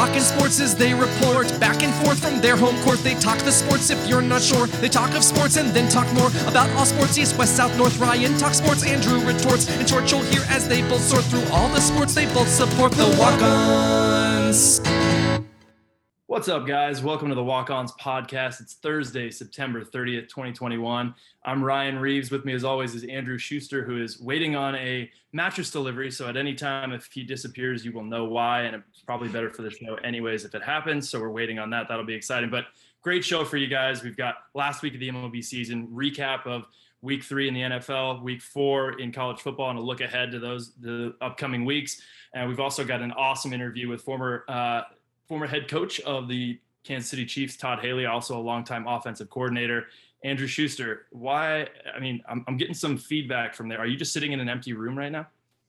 Talking sports as they report back and forth from their home court. They talk the sports if you're not sure. They talk of sports and then talk more about all sports east, west, south, north. Ryan talk sports, Andrew retorts. In short, you'll hear as they both sort through all the sports they both support. The walk ons. What's up, guys? Welcome to the Walk Ons podcast. It's Thursday, September 30th, 2021. I'm Ryan Reeves. With me, as always, is Andrew Schuster, who is waiting on a mattress delivery. So, at any time, if he disappears, you will know why. And it's probably better for the show, anyways, if it happens. So, we're waiting on that. That'll be exciting. But great show for you guys. We've got last week of the MLB season, recap of week three in the NFL, week four in college football, and a look ahead to those the upcoming weeks. And we've also got an awesome interview with former uh, former head coach of the Kansas City Chiefs, Todd Haley, also a longtime offensive coordinator. Andrew Schuster, why? I mean, I'm, I'm getting some feedback from there. Are you just sitting in an empty room right now?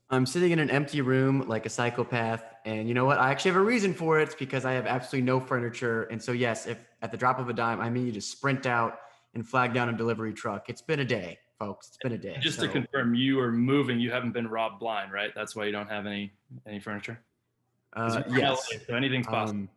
I'm sitting in an empty room like a psychopath. And you know what? I actually have a reason for it. It's because I have absolutely no furniture. And so, yes, if at the drop of a dime, I mean, you just sprint out and flag down a delivery truck. It's been a day, folks. It's been a day. Just so. to confirm, you are moving. You haven't been robbed blind, right? That's why you don't have any any furniture. Uh, yes. LA, so anything's possible. Um,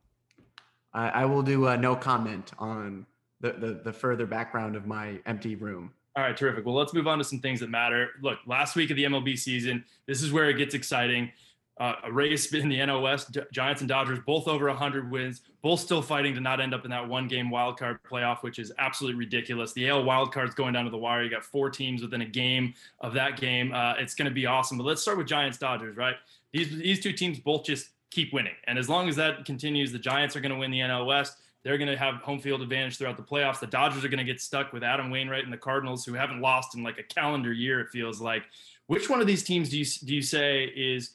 I, I, will do uh, no comment on the, the the further background of my empty room. All right, terrific. Well, let's move on to some things that matter. Look, last week of the MLB season, this is where it gets exciting. Uh, a race in the NL West, Giants and Dodgers, both over 100 wins, both still fighting to not end up in that one game wild card playoff, which is absolutely ridiculous. The AL wild card's going down to the wire. You got four teams within a game of that game. Uh, it's going to be awesome. But let's start with Giants Dodgers, right? These, these two teams both just keep winning. And as long as that continues, the Giants are going to win the NL West. They're going to have home field advantage throughout the playoffs. The Dodgers are going to get stuck with Adam Wainwright and the Cardinals, who haven't lost in like a calendar year. It feels like. Which one of these teams do you do you say is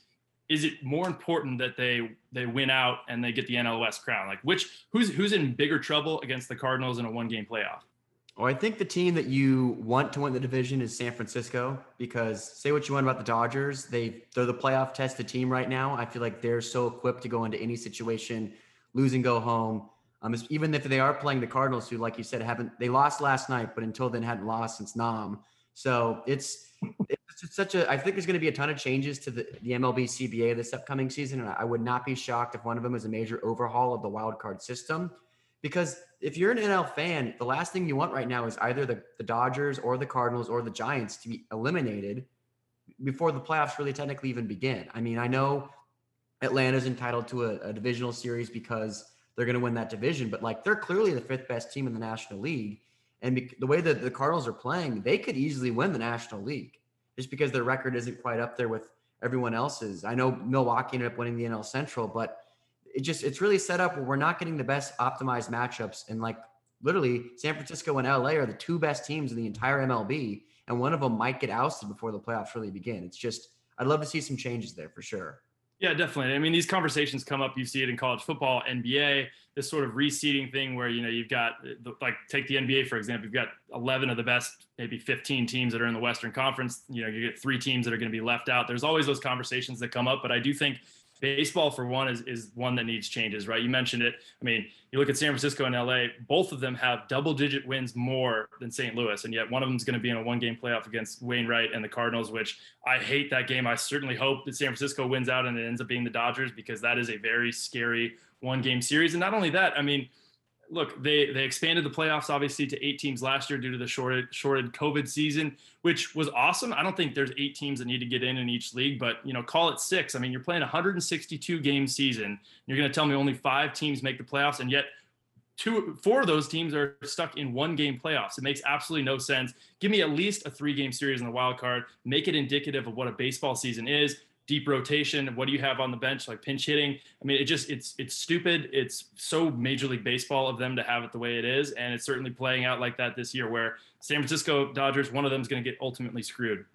is it more important that they they win out and they get the NL West crown? Like which who's who's in bigger trouble against the Cardinals in a one game playoff? Well, I think the team that you want to win the division is San Francisco because say what you want about the Dodgers, they they're the playoff tested team right now. I feel like they're so equipped to go into any situation, lose and go home. Um, even if they are playing the Cardinals, who, like you said, haven't they lost last night, but until then hadn't lost since Nam. So it's it's such a. I think there's going to be a ton of changes to the the MLB CBA this upcoming season, and I would not be shocked if one of them is a major overhaul of the wild card system because if you're an NL fan, the last thing you want right now is either the, the Dodgers or the Cardinals or the Giants to be eliminated before the playoffs really technically even begin. I mean, I know Atlanta's entitled to a, a divisional series because they're going to win that division, but like they're clearly the fifth best team in the National League. And be, the way that the Cardinals are playing, they could easily win the National League just because their record isn't quite up there with everyone else's. I know Milwaukee ended up winning the NL Central, but it just it's really set up where we're not getting the best optimized matchups and like literally San Francisco and LA are the two best teams in the entire MLB and one of them might get ousted before the playoffs really begin. It's just I'd love to see some changes there for sure. Yeah, definitely. I mean, these conversations come up. You see it in college football, NBA, this sort of reseeding thing where, you know, you've got, like, take the NBA, for example, you've got 11 of the best, maybe 15 teams that are in the Western Conference. You know, you get three teams that are going to be left out. There's always those conversations that come up, but I do think baseball for one is, is one that needs changes right? You mentioned it. I mean you look at san francisco and la both of them have double digit wins more than st louis and yet one of them is going to be in a one game playoff against wainwright and the cardinals which i hate that game. I certainly hope that san francisco wins out and it ends up being the dodgers because that is a very scary one game series. And not only that i mean look, they they expanded the playoffs obviously to eight teams last year due to the shorted shorted COVID season, which was awesome. I don't think there's eight teams that need to get in in each league, but you know, call it six. I mean, you're playing a 162 game season. You're going to tell me only five teams make the playoffs, and yet two four of those teams are stuck in one game playoffs. It makes absolutely no sense. Give me at least a three game series in the wild card. Make it indicative of what a baseball season is deep rotation. What do you have on the bench, like pinch hitting? I mean, it just it's it's stupid. It's so Major League Baseball of them to have it the way it is, and it's certainly playing out like that this year, where San Francisco Dodgers, one of them is going to get ultimately screwed.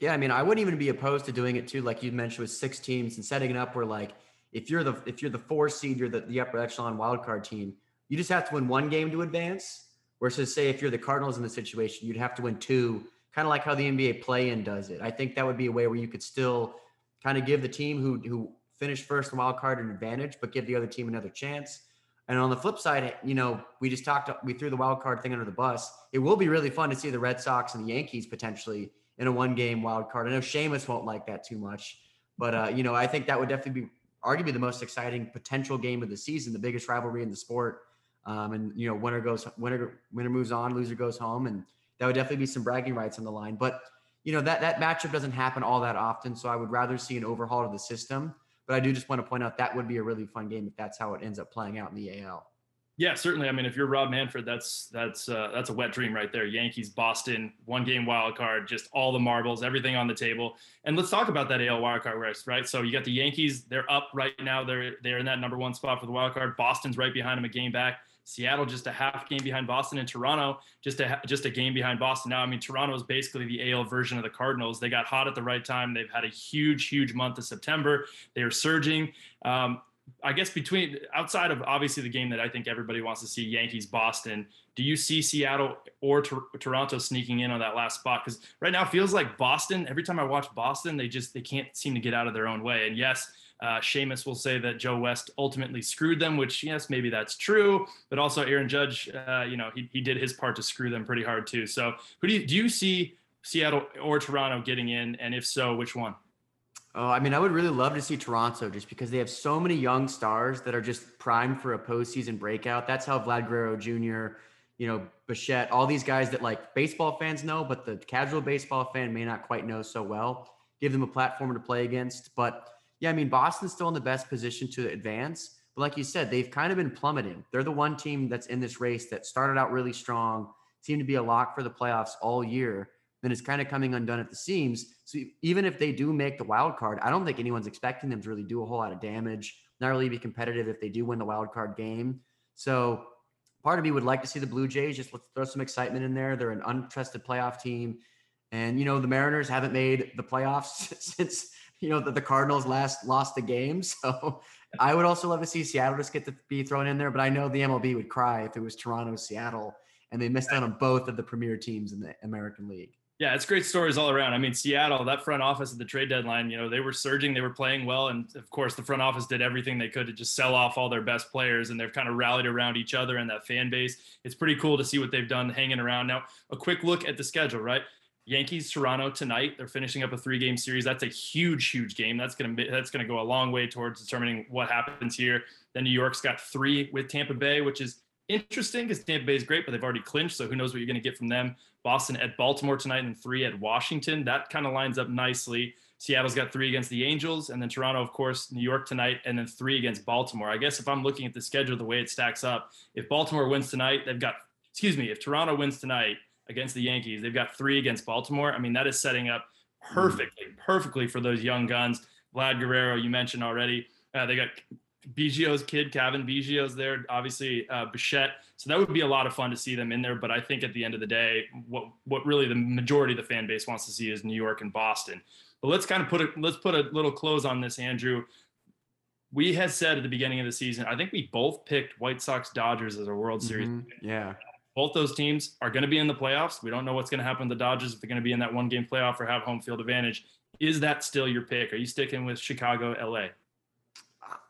Yeah, I mean, I wouldn't even be opposed to doing it too, like you mentioned with six teams and setting it up where like if you're the if you're the four seed, you're the, the upper echelon wild card team, you just have to win one game to advance. Versus say if you're the Cardinals in the situation, you'd have to win two, kind of like how the NBA play in does it. I think that would be a way where you could still kind of give the team who who finished first in wild card an advantage, but give the other team another chance. And on the flip side, you know, we just talked, we threw the wild card thing under the bus. It will be really fun to see the Red Sox and the Yankees potentially in a one game wild card. I know Seamus won't like that too much, but uh, you know, I think that would definitely be arguably the most exciting potential game of the season, the biggest rivalry in the sport. Um, and you know, winner goes winner winner moves on, loser goes home, and that would definitely be some bragging rights on the line. But you know that that matchup doesn't happen all that often, so I would rather see an overhaul of the system. But I do just want to point out that would be a really fun game if that's how it ends up playing out in the AL. Yeah, certainly. I mean, if you're Rob Manfred, that's that's uh, that's a wet dream right there. Yankees, Boston, one game wild card, just all the marbles, everything on the table. And let's talk about that AL wild card race, right? So you got the Yankees; they're up right now. They're they're in that number one spot for the wild card. Boston's right behind them, a game back. Seattle just a half game behind Boston, and Toronto just a just a game behind Boston. Now, I mean, Toronto is basically the AL version of the Cardinals. They got hot at the right time. They've had a huge, huge month of September. They are surging. Um, I guess between outside of obviously the game that I think everybody wants to see, Yankees Boston. Do you see Seattle or Toronto sneaking in on that last spot? Because right now it feels like Boston. Every time I watch Boston, they just they can't seem to get out of their own way. And yes, uh, Seamus will say that Joe West ultimately screwed them, which yes, maybe that's true. But also Aaron Judge, uh, you know, he he did his part to screw them pretty hard too. So who do you do you see Seattle or Toronto getting in? And if so, which one? Oh, I mean, I would really love to see Toronto just because they have so many young stars that are just primed for a postseason breakout. That's how Vlad Guerrero Jr., you know, Bichette, all these guys that like baseball fans know, but the casual baseball fan may not quite know so well. Give them a platform to play against. But yeah, I mean, Boston's still in the best position to advance. But like you said, they've kind of been plummeting. They're the one team that's in this race that started out really strong, seemed to be a lock for the playoffs all year then it's kind of coming undone at the seams. So even if they do make the wild card, I don't think anyone's expecting them to really do a whole lot of damage, not really be competitive if they do win the wild card game. So part of me would like to see the Blue Jays just let's throw some excitement in there. They're an untrusted playoff team. And you know, the Mariners haven't made the playoffs since you know the, the Cardinals last lost the game. So I would also love to see Seattle just get to be thrown in there, but I know the MLB would cry if it was Toronto, Seattle, and they missed out on both of the premier teams in the American League. Yeah, it's great stories all around. I mean, Seattle, that front office at the trade deadline, you know, they were surging, they were playing well. And of course, the front office did everything they could to just sell off all their best players. And they've kind of rallied around each other and that fan base. It's pretty cool to see what they've done hanging around. Now, a quick look at the schedule, right? Yankees, Toronto tonight. They're finishing up a three-game series. That's a huge, huge game. That's gonna that's gonna go a long way towards determining what happens here. Then New York's got three with Tampa Bay, which is interesting because Tampa Bay is great, but they've already clinched. So who knows what you're to get from them? Boston at Baltimore tonight and three at Washington. That kind of lines up nicely. Seattle's got three against the Angels, and then Toronto, of course, New York tonight, and then three against Baltimore. I guess if I'm looking at the schedule, the way it stacks up, if Baltimore wins tonight, they've got, excuse me, if Toronto wins tonight against the Yankees, they've got three against Baltimore. I mean, that is setting up perfectly, perfectly for those young guns. Vlad Guerrero, you mentioned already. Uh, they got Biggio's kid, Cavan Biggio's there, obviously uh, Bichette. So that would be a lot of fun to see them in there. But I think at the end of the day, what what really the majority of the fan base wants to see is New York and Boston. But let's kind of put a let's put a little close on this, Andrew. We had said at the beginning of the season, I think we both picked White Sox Dodgers as a World Series. Mm-hmm. Yeah. Both those teams are going to be in the playoffs. We don't know what's going to happen to the Dodgers if they're going to be in that one game playoff or have home field advantage. Is that still your pick? Are you sticking with Chicago, LA?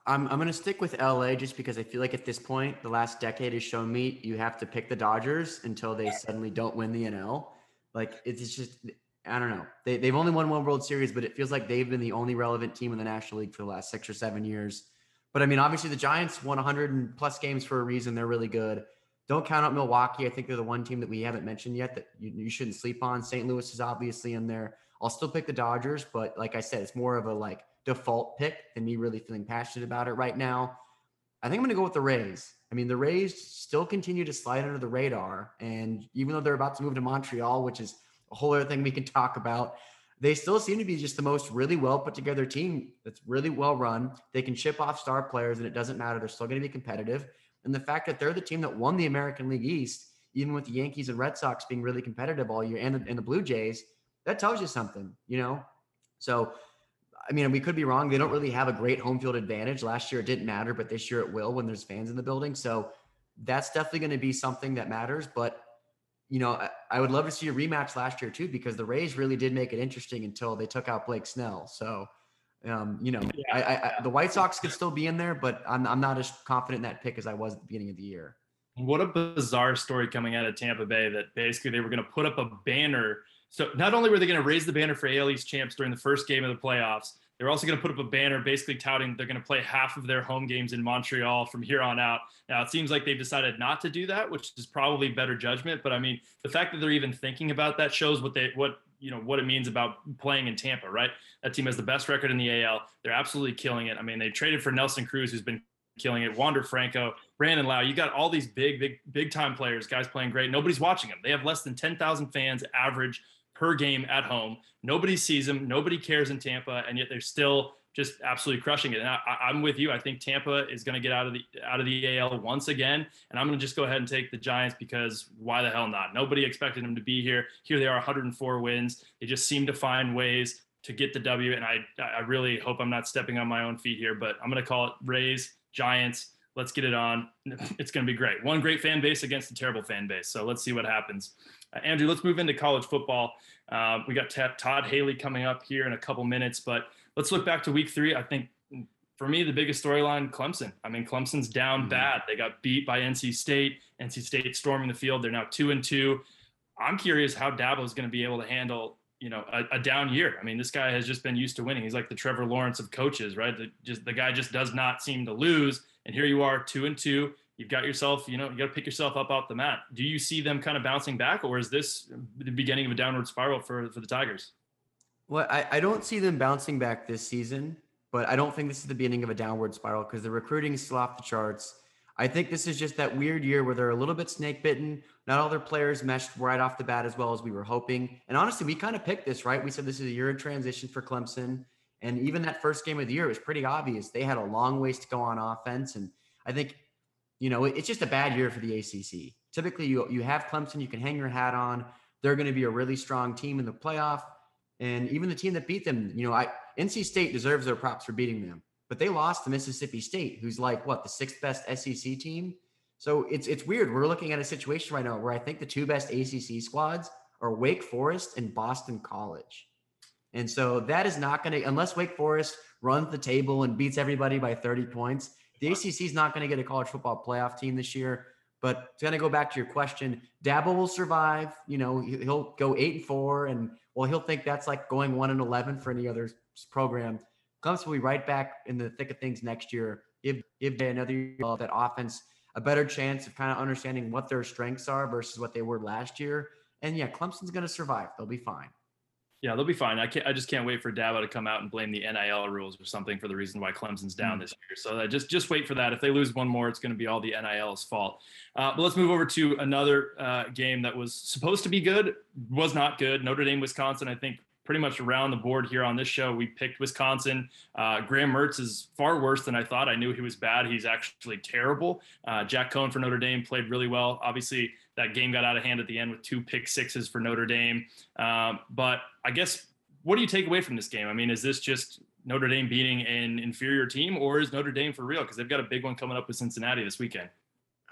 I'm I'm gonna stick with LA just because I feel like at this point, the last decade has shown me you have to pick the Dodgers until they suddenly don't win the NL. Like it's just I don't know. They they've only won one World Series, but it feels like they've been the only relevant team in the National League for the last six or seven years. But I mean, obviously the Giants won 100 and plus games for a reason. They're really good. Don't count out Milwaukee. I think they're the one team that we haven't mentioned yet that you, you shouldn't sleep on. St. Louis is obviously in there. I'll still pick the Dodgers, but like I said, it's more of a like default pick than me really feeling passionate about it right now. I think I'm going to go with the Rays. I mean, the Rays still continue to slide under the radar. And even though they're about to move to Montreal, which is a whole other thing we can talk about, they still seem to be just the most really well put together team that's really well run. They can chip off star players and it doesn't matter. They're still going to be competitive. And the fact that they're the team that won the American League East, even with the Yankees and Red Sox being really competitive all year and the, and the Blue Jays, that tells you something, you know? So I mean, we could be wrong. They don't really have a great home field advantage. Last year it didn't matter, but this year it will when there's fans in the building. So that's definitely going to be something that matters. But you know, I, I, would love to see a rematch last year too, because the Rays really did make it interesting until they took out Blake Snell. So, um, you know, yeah. I, I, the White Sox could still be in there, but I'm, I'm not as confident in that pick as I was at the beginning of the year. What a bizarre story coming out of Tampa Bay that basically they were going to put up a banner so not only were they going to raise the banner for AL East champs during the first game of the playoffs, They were also going to put up a banner basically touting they're going to play half of their home games in Montreal from here on out. Now, it seems like they've decided not to do that, which is probably better judgment. But I mean, the fact that they're even thinking about that shows what they, what, you know, what it means about playing in Tampa, right? That team has the best record in the AL. They're absolutely killing it. I mean, they traded for Nelson Cruz, who's been killing it. Wander Franco, Brandon Lowe. You got all these big, big, big time players, guys playing great. Nobody's watching them. They have less than 10,000 fans average per game at home. Nobody sees them. Nobody cares in Tampa, and yet they're still just absolutely crushing it. And I, am with you. I think Tampa is going to get out of the out of the AL once again, and I'm going to just go ahead and take the Giants because why the hell not? Nobody expected them to be here. Here they are, 104 wins. They just seem to find ways to get the W, and I I really hope I'm not stepping on my own feet here, but I'm going to call it Rays Giants. Let's get it on. It's going to be great. One great fan base against a terrible fan base. So let's see what happens. Uh, Andrew, let's move into college football. Uh, we got t- Todd Haley coming up here in a couple minutes, but let's look back to week three. I think for me, the biggest storyline Clemson. I mean, Clemson's down mm-hmm. bad. They got beat by NC State. NC State storming the field. They're now two and two. I'm curious how Dabo is going to be able to handle you know a, a, down year. I mean, this guy has just been used to winning. He's like the Trevor Lawrence of coaches, right? The, just the guy just does not seem to lose. And here you are, two and two. You've got yourself, you know, you got to pick yourself up off the mat. Do you see them kind of bouncing back, or is this the beginning of a downward spiral for for the Tigers? Well, I, I don't see them bouncing back this season, but I don't think this is the beginning of a downward spiral because the recruiting is still off the charts. I think this is just that weird year where they're a little bit snake bitten. Not all their players meshed right off the bat as well as we were hoping. And honestly, we kind of picked this, right? We said this is a year of transition for Clemson. And even that first game of the year, it was pretty obvious. They had a long ways to go on offense. And I think, you know, it's just a bad year for the ACC. Typically, you, you have Clemson, you can hang your hat on. They're going to be a really strong team in the playoff. And even the team that beat them, you know, I NC State deserves their props for beating them but they lost to Mississippi State, who's like what the sixth best SEC team. So it's it's weird. We're looking at a situation right now where I think the two best ACC squads are Wake Forest and Boston College. And so that is not going to, unless Wake Forest runs the table and beats everybody by 30 points, the ACC is not going to get a college football playoff team this year. But it's going to go back to your question. Dabo will survive. You know, he'll go eight and four, and well, he'll think that's like going one and 11 for any other program. Clemson will be right back in the thick of things next year. Give give another year of that offense a better chance of kind of understanding what their strengths are versus what they were last year. And yeah, Clemson's going to survive. They'll be fine. Yeah, they'll be fine. I can't. I just can't wait for Dabo to come out and blame the NIL rules or something for the reason why Clemson's down mm this year. So I just just wait for that. If they lose one more, it's going to be all the NIL's fault. Uh, but let's move over to another uh, game that was supposed to be good, was not good. Notre Dame, Wisconsin. I think pretty much around the board here on this show. We picked Wisconsin. Uh, Graham Mertz is far worse than I thought. I knew he was bad. He's actually terrible. Uh, Jack Coan for Notre Dame played really well. Obviously, that game got out of hand at the end with two pick sixes for Notre Dame. Um, but I guess what do you take away from this game? I mean, is this just Notre Dame beating an inferior team, or is Notre Dame for real? Because they've got a big one coming up with Cincinnati this weekend.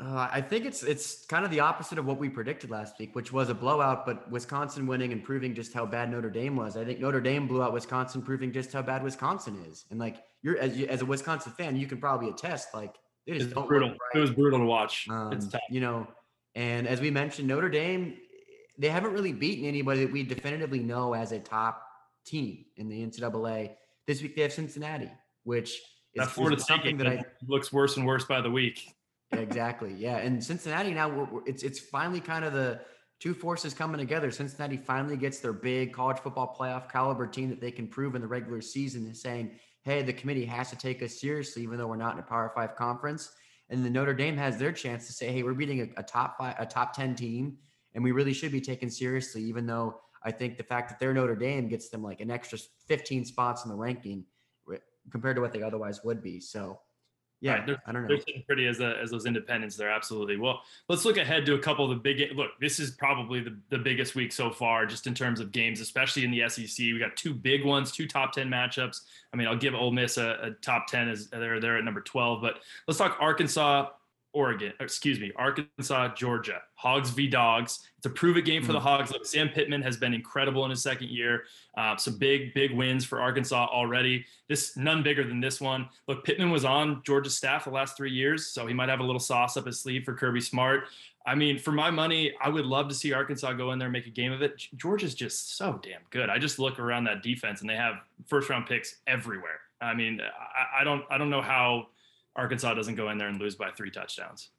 Uh, I think it's it's kind of the opposite of what we predicted last week, which was a blowout, but Wisconsin winning and proving just how bad Notre Dame was. I think Notre Dame blew out Wisconsin, proving just how bad Wisconsin is. And like you're as you, as a Wisconsin fan, you can probably attest like it is brutal. Right. It was brutal to watch. Um, it's tough. You know, and as we mentioned, Notre Dame they haven't really beaten anybody that we definitively know as a top team in the NCAA. This week they have Cincinnati, which is, something that I, looks worse and worse by the week exactly. Yeah, and Cincinnati now we're, we're, it's it's finally kind of the two forces coming together. Cincinnati finally gets their big college football playoff caliber team that they can prove in the regular season is saying, "Hey, the committee has to take us seriously, even though we're not in a Power Five conference." And the Notre Dame has their chance to say, "Hey, we're beating a, a top five, a top ten team, and we really should be taken seriously." Even though I think the fact that they're Notre Dame gets them like an extra 15 spots in the ranking compared to what they otherwise would be. So yeah, right. they're, I don't know. They're sitting pretty as, a, as those independents. They're absolutely well. Let's look ahead to a couple of the big. Look, this is probably the, the biggest week so far, just in terms of games, especially in the SEC. We got two big ones, two top ten matchups. I mean, I'll give Ole Miss a, a top ten as they're they're at number twelve. But let's talk Arkansas Oregon, excuse me, Arkansas, Georgia. Hogs v Dogs. It's a prove it game for the Hogs. Look, Sam Pittman has been incredible in his second year. Uh, some big, big wins for Arkansas already. This none bigger than this one. Look, Pittman was on Georgia's staff the last three years, so he might have a little sauce up his sleeve for Kirby Smart. I mean, for my money, I would love to see Arkansas go in there and make a game of it. Georgia's just so damn good. I just look around that defense and they have first round picks everywhere. I mean, I, I don't, I don't know how Arkansas doesn't go in there and lose by three touchdowns.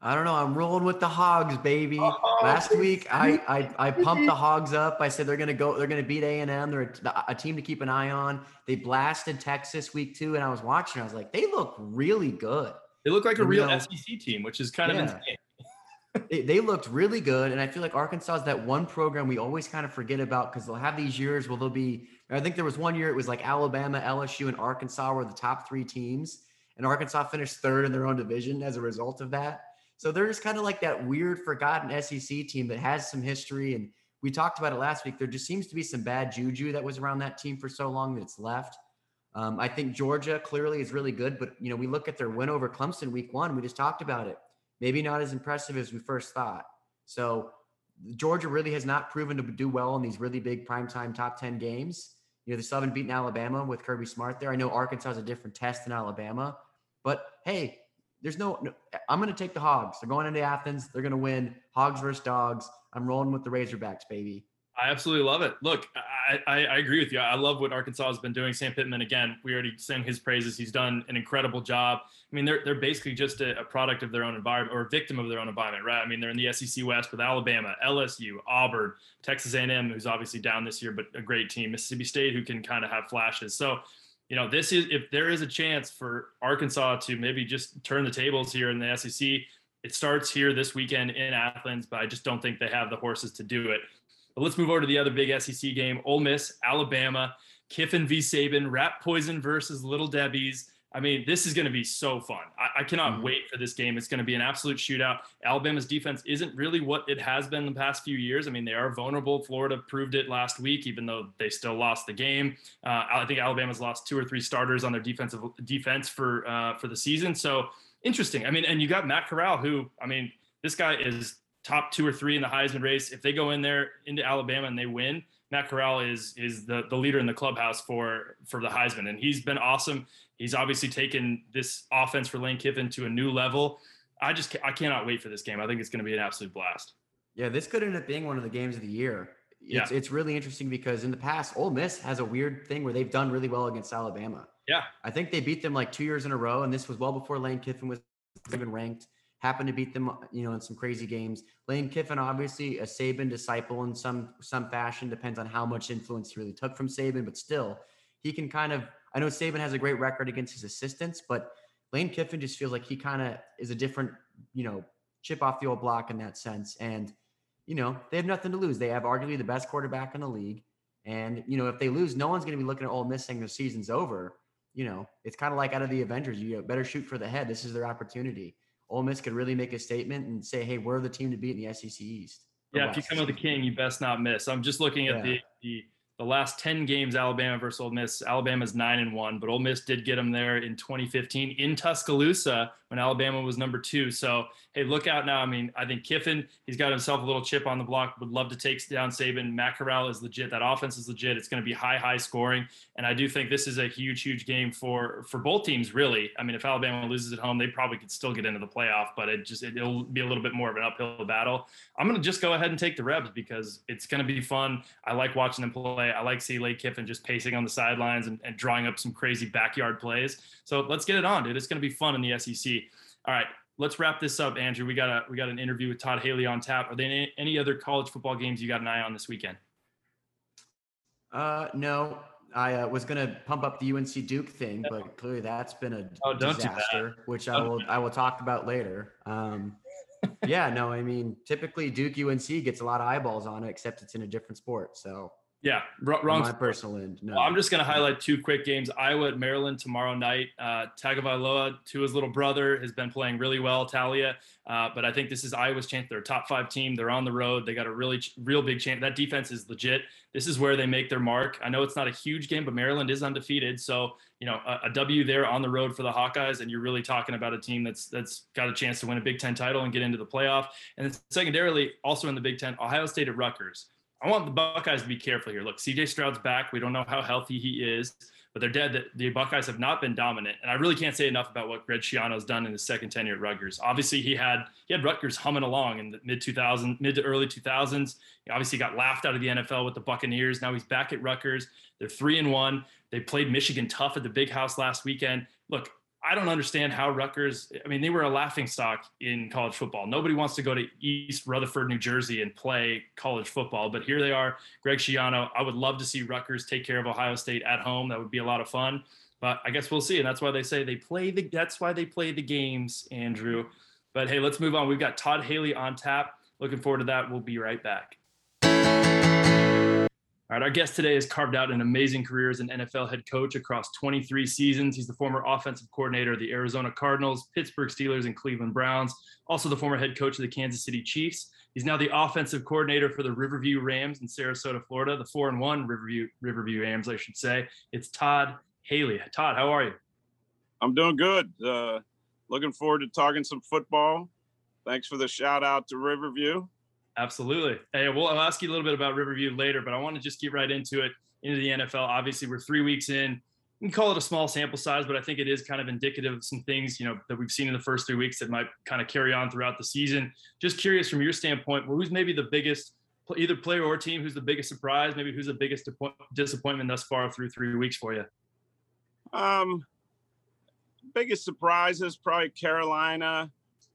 I don't know. I'm rolling with the Hogs, baby. Oh, Last week, I, I I pumped the Hogs up. I said they're gonna go. They're gonna beat A and M. They're a, a, team to keep an eye on. They blasted Texas week two, and I was watching. I was like, they look really good. They look like a real know, SEC team, which is kind yeah. of insane they, they, looked really good. And I feel like Arkansas is that one program we always kind of forget about because they'll have these years where they'll be, I think there was one year it was like Alabama, LSU, and Arkansas were the top three teams. And Arkansas finished third in their own division as a result of that. So they're just kind of like that weird, forgotten SEC team that has some history. And we talked about it last week. There just seems to be some bad juju that was around that team for so long that it's left. Um, I think Georgia clearly is really good, but you know, we look at their win over Clemson week one. We just talked about it maybe not as impressive as we first thought. So Georgia really has not proven to do well in these really big primetime top 10 games. You know, they still haven't beaten Alabama with Kirby Smart there. I know Arkansas is a different test than Alabama, but hey, there's no, no I'm going to take the Hogs. They're going into Athens. They're going to win. Hogs versus Dogs. I'm rolling with the Razorbacks, baby. I absolutely love it. Look, I, I, I, agree with you. I love what Arkansas has been doing. Sam Pittman, again, we already sang his praises. He's done an incredible job. I mean, they're, they're basically just a, a, product of their own environment or a victim of their own environment, right? I mean, they're in the SEC West with Alabama, LSU, Auburn, Texas A&M, who's obviously down this year, but a great team, Mississippi State, who can kind of have flashes. So, you know, this is, if there is a chance for Arkansas to maybe just turn the tables here in the SEC, it starts here this weekend in Athens, but I just don't think they have the horses to do it. But let's move over to the other big SEC game: Ole Miss, Alabama, Kiffin v. Saban, Rat Poison versus Little Debbie's. I mean, this is going to be so fun. I, I cannot mm-hmm. wait for this game. It's going to be an absolute shootout. Alabama's defense isn't really what it has been the past few years. I mean, they are vulnerable. Florida proved it last week, even though they still lost the game. Uh, I think Alabama's lost two or three starters on their defensive defense for uh, for the season. So interesting. I mean, and you got Matt Corral, who I mean, this guy is top two or three in the Heisman race. If they go in there into Alabama and they win, Matt Corral is is the the leader in the clubhouse for for the Heisman, and he's been awesome. He's obviously taken this offense for Lane Kiffin to a new level. I just I cannot wait for this game. I think it's going to be an absolute blast. Yeah, this could end up being one of the games of the year. It's, yeah. it's really interesting because in the past, Ole Miss has a weird thing where they've done really well against Alabama. Yeah, I think they beat them like two years in a row, and this was well before Lane Kiffin was even ranked happened to beat them, you know, in some crazy games. Lane Kiffin, obviously a Saban disciple in some some fashion, depends on how much influence he really took from Saban, but still, he can kind of. I know Saban has a great record against his assistants, but Lane Kiffin just feels like he kind of is a different, you know, chip off the old block in that sense. And you know, they have nothing to lose. They have arguably the best quarterback in the league. And, you know, if they lose, no one's going to be looking at Ole Miss saying the season's over. You know, it's kind of like out of the Avengers. You better shoot for the head. This is their opportunity. Ole Miss could really make a statement and say, "Hey, we're the team to beat in the SEC East." Yeah, West. if you come with the king, you best not miss. I'm just looking at yeah. the, the the last 10 games Alabama versus Ole Miss, Alabama's 9 and 1, but Ole Miss did get them there in 2015 in Tuscaloosa when Alabama was number 2. So, hey, look out now. I mean, I think Kiffin, he's got himself a little chip on the block, would love to take down Saban. Matt Corral is legit. That offense is legit. It's going to be high high scoring, and I do think this is a huge huge game for for both teams really. I mean, if Alabama loses at home, they probably could still get into the playoff, but it just it, it'll be a little bit more of an uphill battle. I'm going to just go ahead and take the Rebs because it's going to be fun. I like watching them play. I like see Lane Kiffin just pacing on the sidelines and, and drawing up some crazy backyard plays. So let's get it on, dude. It's going to be fun in the SEC. All right, let's wrap this up, Andrew. We got a we got an interview with Todd Haley on tap. Are there any, any other college football games you got an eye on this weekend? Uh, no. I uh, was gonna pump up the UNC Duke thing, but clearly that's been a oh, disaster, which I will I will talk about later. Um, yeah, no, I mean typically Duke UNC gets a lot of eyeballs on it, except it's in a different sport. So Yeah, wrong. my personal end. No. Well, I'm just going to highlight two quick games. Iowa at Maryland tomorrow night. Uh, Tagovailoa, his little brother, has been playing really well. Taulia, uh, but I think this is Iowa's chance. They're a top five team. They're on the road. They got a really, real big chance. That defense is legit. This is where they make their mark. I know it's not a huge game, but Maryland is undefeated. So you know, a, a W there on the road for the Hawkeyes, and you're really talking about a team that's that's got a chance to win a Big Ten title and get into the playoff. And then secondarily, also in the Big Ten, Ohio State at Rutgers. I want the Buckeyes to be careful here. Look, CJ Stroud's back. We don't know how healthy he is, but they're dead. The Buckeyes have not been dominant, and I really can't say enough about what Greg Schiano's done in his second tenure at Rutgers. Obviously, he had he had Rutgers humming along in the mid 2000s, mid to early 2000s. He obviously got laughed out of the NFL with the Buccaneers. Now he's back at Rutgers. They're three and one. They played Michigan tough at the Big House last weekend. Look, I don't understand how Rutgers. I mean, they were a laughing stock in college football. Nobody wants to go to East Rutherford, New Jersey, and play college football, but here they are. Greg Schiano. I would love to see Rutgers take care of Ohio State at home. That would be a lot of fun. But I guess we'll see, and that's why they say they play the. That's why they play the games, Andrew. But hey, let's move on. We've got Todd Haley on tap. Looking forward to that. We'll be right back. All right, our guest today has carved out an amazing career as an NFL head coach across 23 seasons. He's the former offensive coordinator of the Arizona Cardinals, Pittsburgh Steelers, and Cleveland Browns, also the former head coach of the Kansas City Chiefs. He's now the offensive coordinator for the Riverview Rams in Sarasota, Florida, the four and one Riverview Riverview Rams, I should say. It's Todd Haley. Todd, how are you? I'm doing good. Uh, looking forward to talking some football. Thanks for the shout out to Riverview. Absolutely. Hey, well, I'll ask you a little bit about Riverview later, but I want to just get right into it, into the NFL. Obviously, we're three weeks in. You can call it a small sample size, but I think it is kind of indicative of some things, you know, that we've seen in the first three weeks that might kind of carry on throughout the season. Just curious from your standpoint, who's maybe the biggest, either player or team, who's the biggest surprise? Maybe who's the biggest disappointment thus far through three weeks for you? Um, biggest surprises probably Carolina,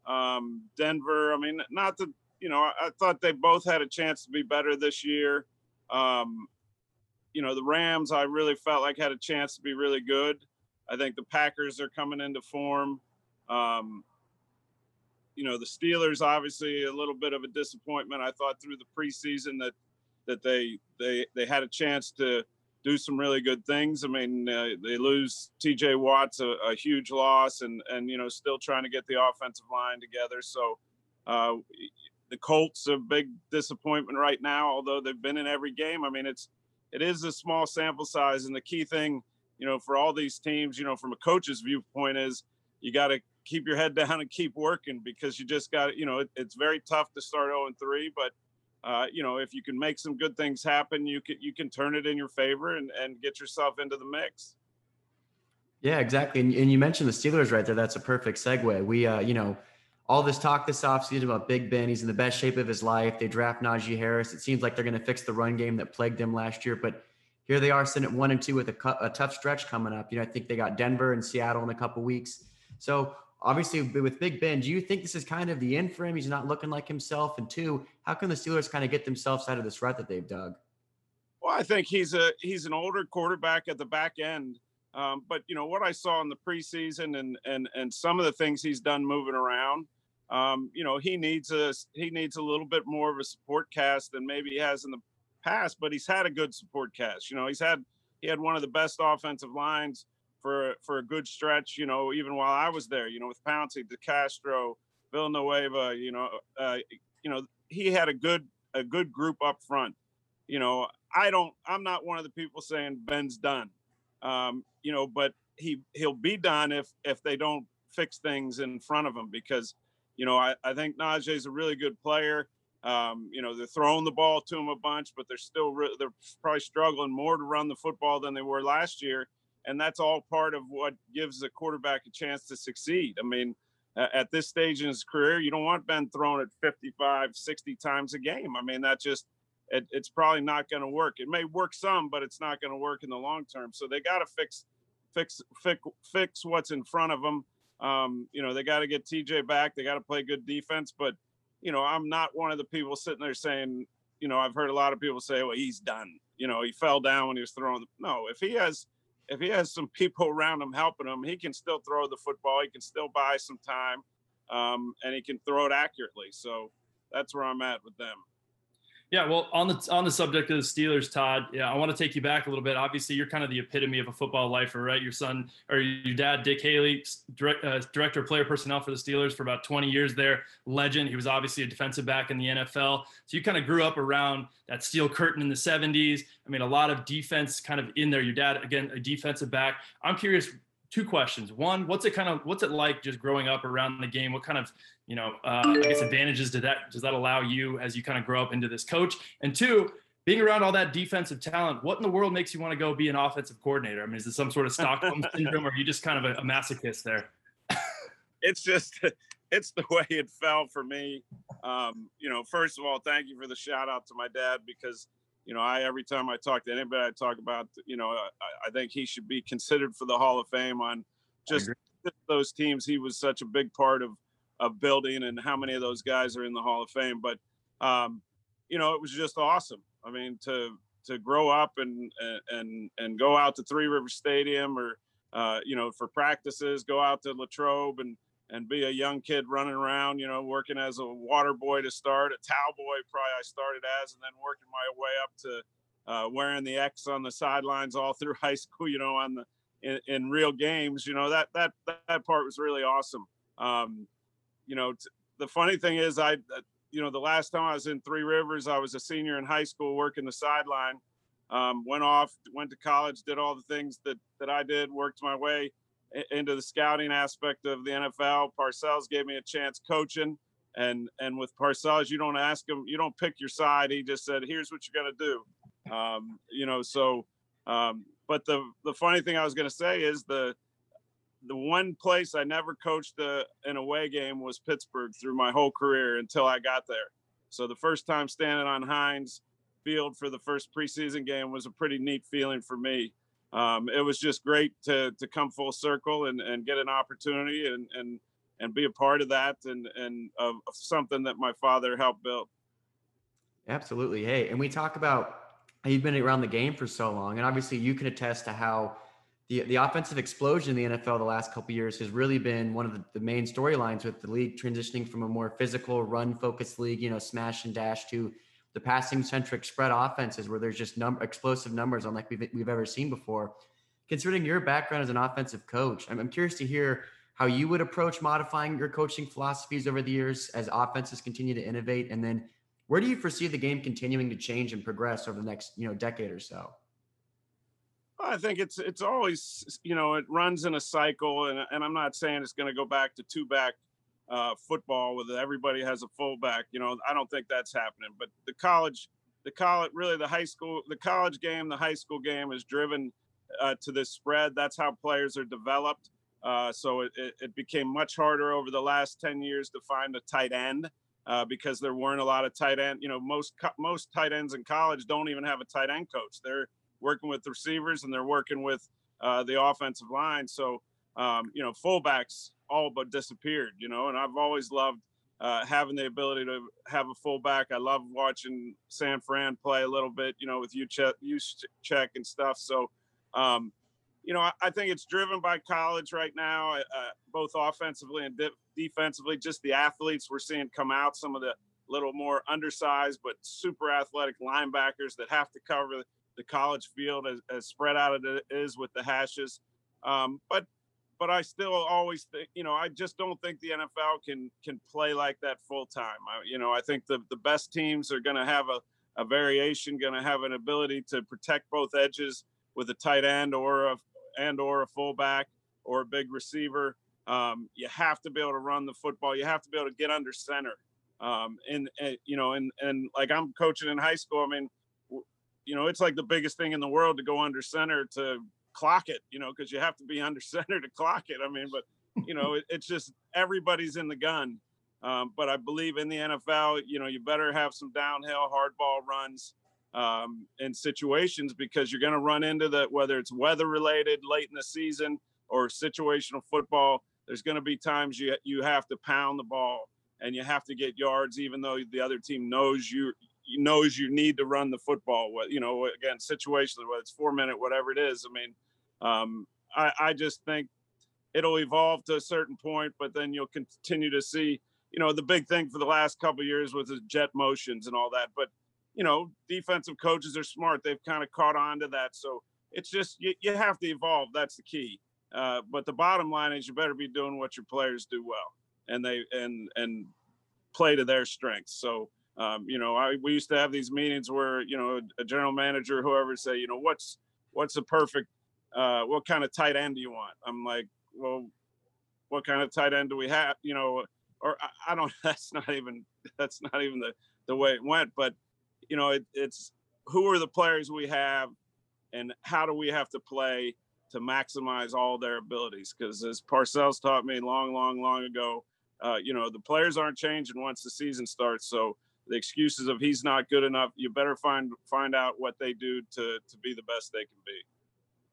um, Denver. I mean, not that you know, I, I, thought they both had a chance to be better this year. Um, you know, the Rams, I really felt like had a chance to be really good. I think the Packers are coming into form. Um, you know, the Steelers obviously a little bit of a disappointment. I thought through the preseason that that they they they had a chance to do some really good things. I mean, uh, they lose T.J. Watts, a, a, huge loss, and and you know still trying to get the offensive line together. So uh, the Colts a big disappointment right now, although they've been in every game. I mean, it's it is a small sample size, and the key thing, you know, for all these teams, you know, from a coach's viewpoint, is you got to keep your head down and keep working because you just got, you know, it, it's very tough to start 0 and 3, but uh, you know, if you can make some good things happen, you can you can turn it in your favor and and get yourself into the mix. Yeah, exactly. And, and you mentioned the Steelers right there. That's a perfect segue. We, uh, you know, all this talk this offseason about Big Ben. He's in the best shape of his life. They draft Najee Harris. It seems like they're going to fix the run game that plagued them last year. But here they are sitting at one and two with a, a tough stretch coming up. You know, I think they got Denver and Seattle in a couple weeks. So obviously with Big Ben, do you think this is kind of the end for him? He's not looking like himself. And two, how can the Steelers kind of get themselves out of this rut that they've dug? Well, I think he's a he's an older quarterback at the back end. Um, but you know what I saw in the preseason and and and some of the things he's done moving around um, you know, he needs a he needs a little bit more of a support cast than maybe he has in the past, but he's had a good support cast. You know, he's had he had one of the best offensive lines for for a good stretch. You know, even while I was there. You know, with Pouncey, DeCastro, Villanueva. You know, uh, you know, he had a good a good group up front. You know, I don't. I'm not one of the people saying Ben's done. Um, you know, but he he'll be done if if they don't fix things in front of him because you know, I, I think Najee is a really good player. Um, you know, they're throwing the ball to him a bunch, but they're still re- they're probably struggling more to run the football than they were last year, and that's all part of what gives the quarterback a chance to succeed. I mean, at this stage in his career, you don't want Ben thrown at 55, 60 times a game. I mean, that just it, it's probably not going to work. It may work some, but it's not going to work in the long term. So they got to fix fix fix fix what's in front of them. Um, you know, they got to get TJ back. They got to play good defense. But, you know, I'm not one of the people sitting there saying, you know, I've heard a lot of people say, well, he's done. You know, he fell down when he was throwing. No, if he has, if he has some people around him helping him, he can still throw the football. He can still buy some time, um, and he can throw it accurately. So that's where I'm at with them. Yeah, well, on the on the subject of the Steelers, Todd, yeah, I want to take you back a little bit. Obviously, you're kind of the epitome of a football lifer, right? Your son or your dad, Dick Haley, direct, uh, director of player personnel for the Steelers for about 20 years there, legend. He was obviously a defensive back in the NFL. So you kind of grew up around that steel curtain in the 70s. I mean, a lot of defense kind of in there. Your dad, again, a defensive back. I'm curious, two questions. One, what's it kind of what's it like just growing up around the game? What kind of you know uh, I guess advantages did that does that allow you as you kind of grow up into this coach? And two, being around all that defensive talent, what in the world makes you want to go be an offensive coordinator? I mean, is it some sort of Stockholm syndrome, or are you just kind of a, a masochist there? it's just it's the way it fell for me. Um, you know, first of all, thank you for the shout out to my dad because you know, I every time I talk to anybody, I talk about, you know, I, I think he should be considered for the Hall of Fame on just those teams. He was such a big part of of building, and how many of those guys are in the Hall of Fame. But um, you know, it was just awesome. I mean, to to grow up and and and go out to Three River Stadium or uh, you know for practices, go out to Latrobe and and be a young kid running around, you know, working as a water boy to start, a towel boy probably I started as, and then working my way up to uh, wearing the X on the sidelines all through high school, you know, on the in, in real games, you know, that that that part was really awesome. Um, you know, t- the funny thing is, I, uh, you know, the last time I was in Three Rivers, I was a senior in high school working the sideline. Um, went off, went to college, did all the things that that I did, worked my way into the scouting aspect of the NFL. Parcells gave me a chance coaching, and and with Parcells, you don't ask him, you don't pick your side. He just said, "Here's what you're to do." Um, you know, so. Um, but the the funny thing I was to say is the the one place I never coached in a, an away game was Pittsburgh through my whole career until I got there. So the first time standing on Heinz Field for the first preseason game was a pretty neat feeling for me um, it was just great to to come full circle and, and get an opportunity and and and be a part of that and and of, something that my father helped build. Absolutely. Hey, and we talk about you've been around the game for so long, and obviously you can attest to how the the offensive explosion in the NFL the last couple years has really been one of the, the main storylines with the league transitioning from a more physical run focused league, you know, smash and dash to the passing centric spread offenses where there's just num- explosive numbers unlike we've, we've ever seen before. Considering your background as an offensive coach, I'm, I'm curious to hear how you would approach modifying your coaching philosophies over the years as offenses continue to innovate. And then where do you foresee the game continuing to change and progress over the next, you know, decade or so? I think it's it's always you know it runs in a cycle, and and I'm not saying it's going to go back to two back uh, football with everybody has a fullback. You know, I don't think that's happening. But the college, the college, really the high school, the college game, the high school game is driven uh, to this spread. That's how players are developed. Uh, so it, it, became much harder over the last 10 years to find a tight end uh, because there weren't a lot of tight end. You know, most most tight ends in college don't even have a tight end coach. They're working with the receivers and they're working with uh, the offensive line. So um, you know, fullbacks all but disappeared, you know, and I've always loved uh, having the ability to have a fullback. I love watching San Fran play a little bit, you know, with Juszczyk and stuff. So, um, you know, I, I, think it's driven by college right now, uh, both offensively and de- defensively. Just the athletes we're seeing come out, some of the little more undersized but super athletic linebackers that have to cover the college field as, as spread out as it is with the hashes. Um, but but I still always think, you know, I just don't think the NFL can can play like that full time. You know, I think the the best teams are going to have a, a variation, going to have an ability to protect both edges with a tight end or a and or a fullback or a big receiver. Um, you have to be able to run the football. You have to be able to get under center. Um, and, and you know, and and like I'm coaching in high school. I mean, you know, it's like the biggest thing in the world to go under center to clock it, you know, because you have to be under center to clock it. I mean, but you know, it, it's just everybody's in the gun. Um, but I believe in the NFL, you know, you better have some downhill hardball runs um, in situations because you're going to run into that, whether it's weather related late in the season or situational football. There's going to be times you you have to pound the ball and you have to get yards, even though the other team knows you knows you need to run the football. What you know, again, situationally, whether it's four minute, whatever it is. I mean, um, I, I just think it'll evolve to a certain point, but then you'll continue to see. You know, the big thing for the last couple years was the jet motions and all that. But you know, defensive coaches are smart. They've kind of caught on to that. So it's just you, you have to evolve. That's the key. Uh, but the bottom line is you better be doing what your players do well, and they and and play to their strengths. So um, you know, I we used to have these meetings where you know a general manager, whoever, say, you know, what's what's the perfect, uh, what kind of tight end do you want? I'm like, well, what kind of tight end do we have? You know, or I, I don't. That's not even that's not even the the way it went. But you know, it, it's who are the players we have, and how do we have to play to maximize all their abilities? Because as Parcells taught me long, long, long ago, uh, you know, the players aren't changing once the season starts. So the excuses of he's not good enough, you better find find out what they do to to be the best they can be.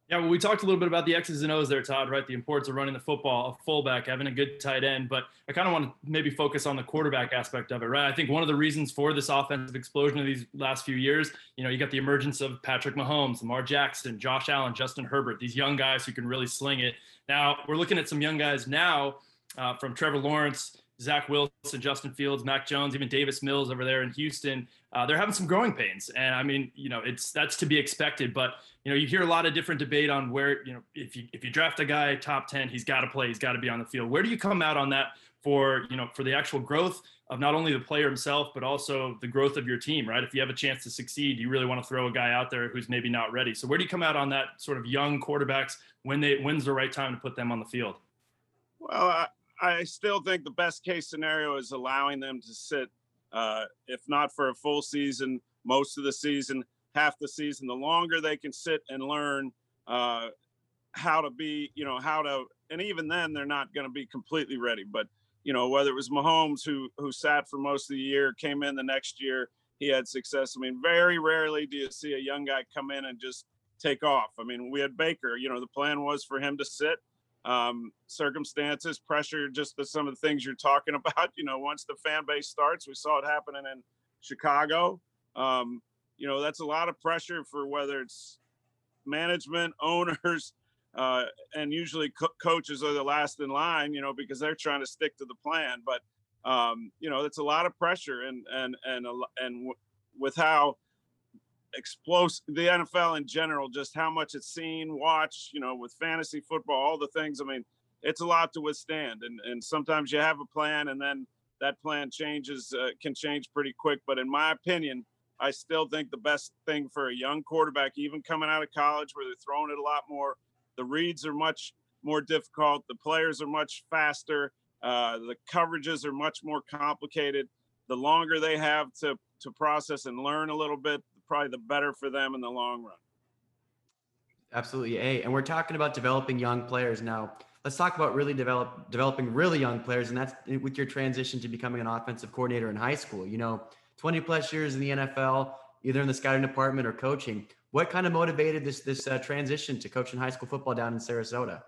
Yeah, well, we talked a little bit about the X's and O's there, Todd, right? The importance of running the football, a fullback, having a good tight end. But I kind of want to maybe focus on the quarterback aspect of it, right? I think one of the reasons for this offensive explosion of these last few years, you know, you got the emergence of Patrick Mahomes, Lamar Jackson, Josh Allen, Justin Herbert, these young guys who can really sling it. Now, we're looking at some young guys now uh, from Trevor Lawrence Zach Wilson, Justin Fields, Mac Jones, even Davis Mills over there in Houston, uh, they're having some growing pains. And I mean, you know, it's that's to be expected. But you know, you hear a lot of different debate on where you know if you if you draft a guy top ten, he's got to play, he's got to be on the field. Where do you come out on that for you know for the actual growth of not only the player himself but also the growth of your team, right? If you have a chance to succeed, you really want to throw a guy out there who's maybe not ready. So where do you come out on that sort of young quarterbacks when they when's the right time to put them on the field? Well, I, I still think the best case scenario is allowing them to sit, uh, if not for a full season, most of the season, half the season. The longer they can sit and learn uh, how to be, you know, how to, and even then they're not going to be completely ready. But you know, whether it was Mahomes who who sat for most of the year, came in the next year, he had success. I mean, very rarely do you see a young guy come in and just take off. I mean, we had Baker. You know, the plan was for him to sit um, circumstances, pressure, just the, some of the things you're talking about. You know, once the fan base starts, we saw it happening in Chicago. Um, you know, that's a lot of pressure for whether it's management, owners, uh, and usually co- coaches are the last in line. You know, because they're trying to stick to the plan. But um, you know, it's a lot of pressure, and and and and w- with how explosive the NFL in general, just how much it's seen, watched, you know, with fantasy football, all the things. I mean, it's a lot to withstand, and and sometimes you have a plan, and then that plan changes, uh, can change pretty quick. But in my opinion, I still think the best thing for a young quarterback, even coming out of college, where they're throwing it a lot more, the reads are much more difficult, the players are much faster, uh, the coverages are much more complicated. The longer they have to to process and learn a little bit, probably the better for them in the long run. Absolutely. Hey, and we're talking about developing young players now. Let's talk about really develop developing really young players, and that's with your transition to becoming an offensive coordinator in high school. You know, 20 plus years in the NFL, either in the scouting department or coaching. What kind of motivated this this uh, transition to coaching high school football down in Sarasota?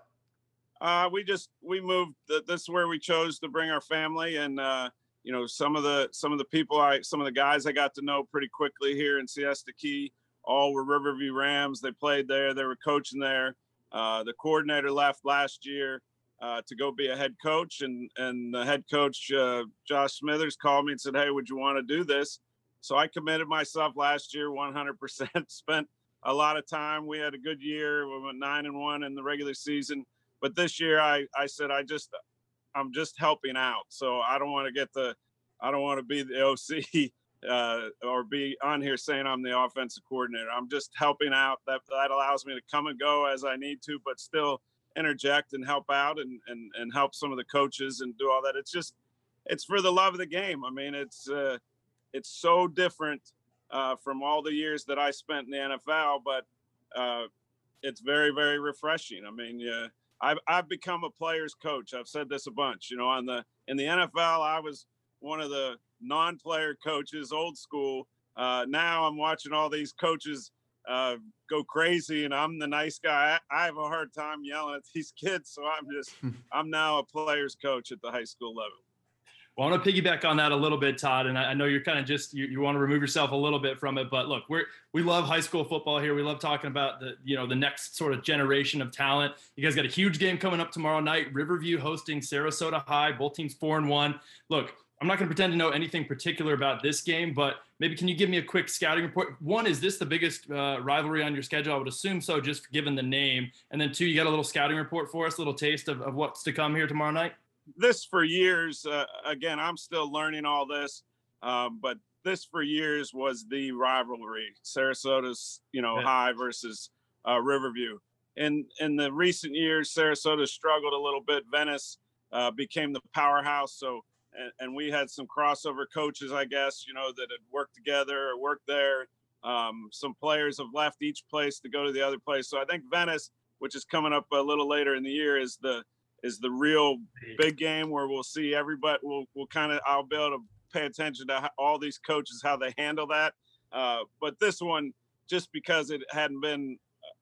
Uh, we just we moved. This is where we chose to bring our family, and uh, you know some of the some of the people I some of the guys I got to know pretty quickly here in Siesta Key all were Riverview Rams. They played there. They were coaching there. Uh, the coordinator left last year uh, to go be a head coach, and and the head coach uh, Josh Smithers called me and said, "Hey, would you want to do this?" So I committed myself last year, 100%. Spent a lot of time. We had a good year. We went nine and one in the regular season, but this year I I said I just I'm just helping out. So I don't want to get the, I don't want to be the OC uh, or be on here saying I'm the offensive coordinator. I'm just helping out. That that allows me to come and go as I need to, but still interject and help out and and and help some of the coaches and do all that. It's just, it's for the love of the game. I mean, it's uh, it's so different uh, from all the years that I spent in the NFL, but uh, it's very very refreshing. I mean, yeah I've I've become a player's coach. I've said this a bunch. You know, on the in the NFL, I was one of the non-player coaches, old school. Uh, now I'm watching all these coaches uh, go crazy, and I'm the nice guy. I, I, have a hard time yelling at these kids, so I'm just I'm now a player's coach at the high school level. Well, I want to piggyback on that a little bit, Todd. And I, know you're kind of just you, you want to remove yourself a little bit from it, but look, we're we love high school football here. We love talking about the you know the next sort of generation of talent. You guys got a huge game coming up tomorrow night. Riverview hosting Sarasota High. Both teams four and one. Look, I'm not going to pretend to know anything particular about this game, but maybe can you give me a quick scouting report? One, is this the biggest uh, rivalry on your schedule? I would assume so, just given the name. And then two, you got a little scouting report for us, a little taste of, of what's to come here tomorrow night. This for years. Uh, again, I'm still learning all this, um, but this for years was the rivalry: Sarasota's, you know, yeah. high versus uh, Riverview. In in the recent years, Sarasota struggled a little bit. Venice uh, became the powerhouse, so and, and, we had some crossover coaches, I guess, you know, that had worked together or worked there. Um, some players have left each place to go to the other place. So I think Venice, which is coming up a little later in the year, is the is the real big game where we'll see everybody. We'll we'll kind of I'll be able to pay attention to how, all these coaches how they handle that. Uh, but this one, just because it hadn't been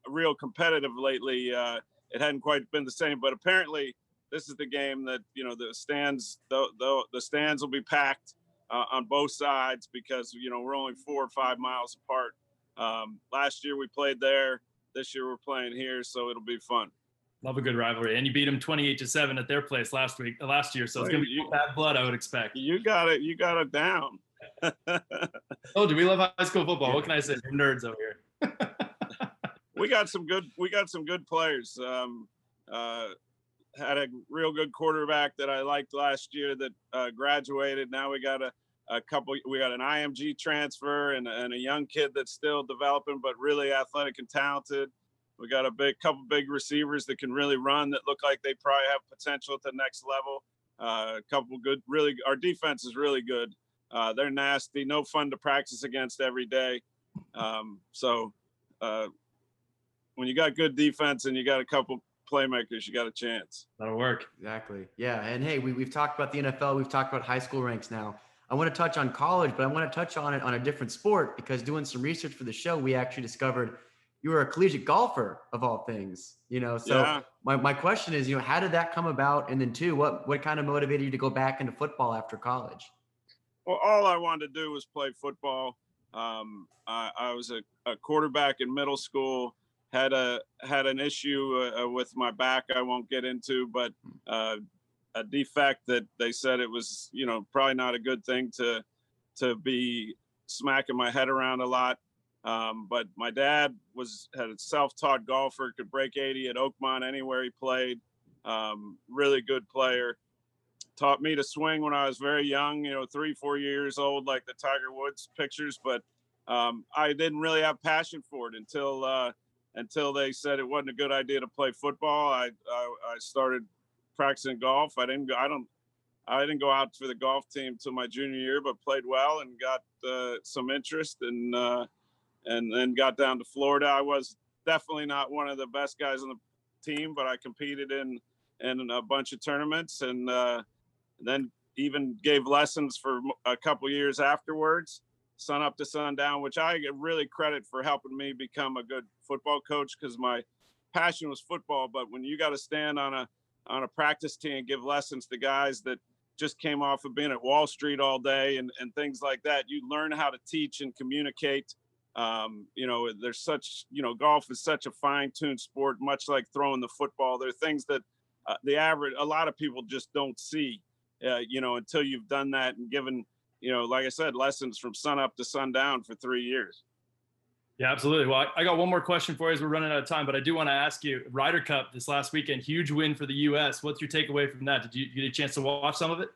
real competitive lately, uh, it hadn't quite been the same. But apparently, this is the game that you know the stands the the, the stands will be packed uh, on both sides because you know we're only four or five miles apart. Um, last year we played there. This year we're playing here, so it'll be fun. Love a good rivalry, and you beat them twenty-eight to seven at their place last week, uh, last year. So it's gonna be you, bad blood, I would expect. You got it. You got it down. oh, do we love high school football? What can I say? You're nerds over here. we got some good. We got some good players. Um, uh, had a real good quarterback that I liked last year that uh, graduated. Now we got a, a couple. We got an IMG transfer and, and a young kid that's still developing, but really athletic and talented. We got a big couple big receivers that can really run that look like they probably have potential at the next level. Uh, a couple good, really. Our defense is really good. Uh, they're nasty, no fun to practice against every day. Um, so uh, when you got good defense and you got a couple playmakers, you got a chance. That'll work. Exactly. Yeah. And hey, we, we've talked about the NFL, we've talked about high school ranks now. I want to touch on college, but I want to touch on it on a different sport because doing some research for the show, we actually discovered you were a collegiate golfer of all things, you know. So yeah. my, my question is, you know, how did that come about? And then two, what what kind of motivated you to go back into football after college? Well, all I wanted to do was play football. Um, I, I was a, a quarterback in middle school had a had an issue uh, uh, with my back I won't get into, but uh, a defect that they said it was you know probably not a good thing to to be smacking my head around a lot. Um, but my dad was had a self-taught golfer, could break 80 at Oakmont anywhere he played. Um, really good player. Taught me to swing when I was very young, you know, three, four years old, like the Tiger Woods pictures. But um, I didn't really have passion for it until uh, until they said it wasn't a good idea to play football. I I, I started practicing golf. I didn't go. I don't. I didn't go out for the golf team till my junior year, but played well and got uh, some interest and uh, and then got down to Florida. I was definitely not one of the best guys on the team, but I competed in in a bunch of tournaments and uh, then even gave lessons for a couple years afterwards sun up to sundown, which I really credit for helping me become a good football coach because my passion was football. But when you got to stand on a on a practice team and give lessons to guys that just came off of being at Wall Street all day and, and things like that, you learn how to teach and communicate. Um, you know, there's such, you know, golf is such a fine tuned sport, much like throwing the football. There are things that uh, the average, a lot of people just don't see, uh, you know, until you've done that and given you know, like I said, lessons from sun up to sundown for three years. Yeah, absolutely. Well, I got one more question for you as we're running out of time, but I do want to ask you Ryder Cup this last weekend, huge win for the U.S. What's your takeaway from that? Did you, get a chance to watch some of it?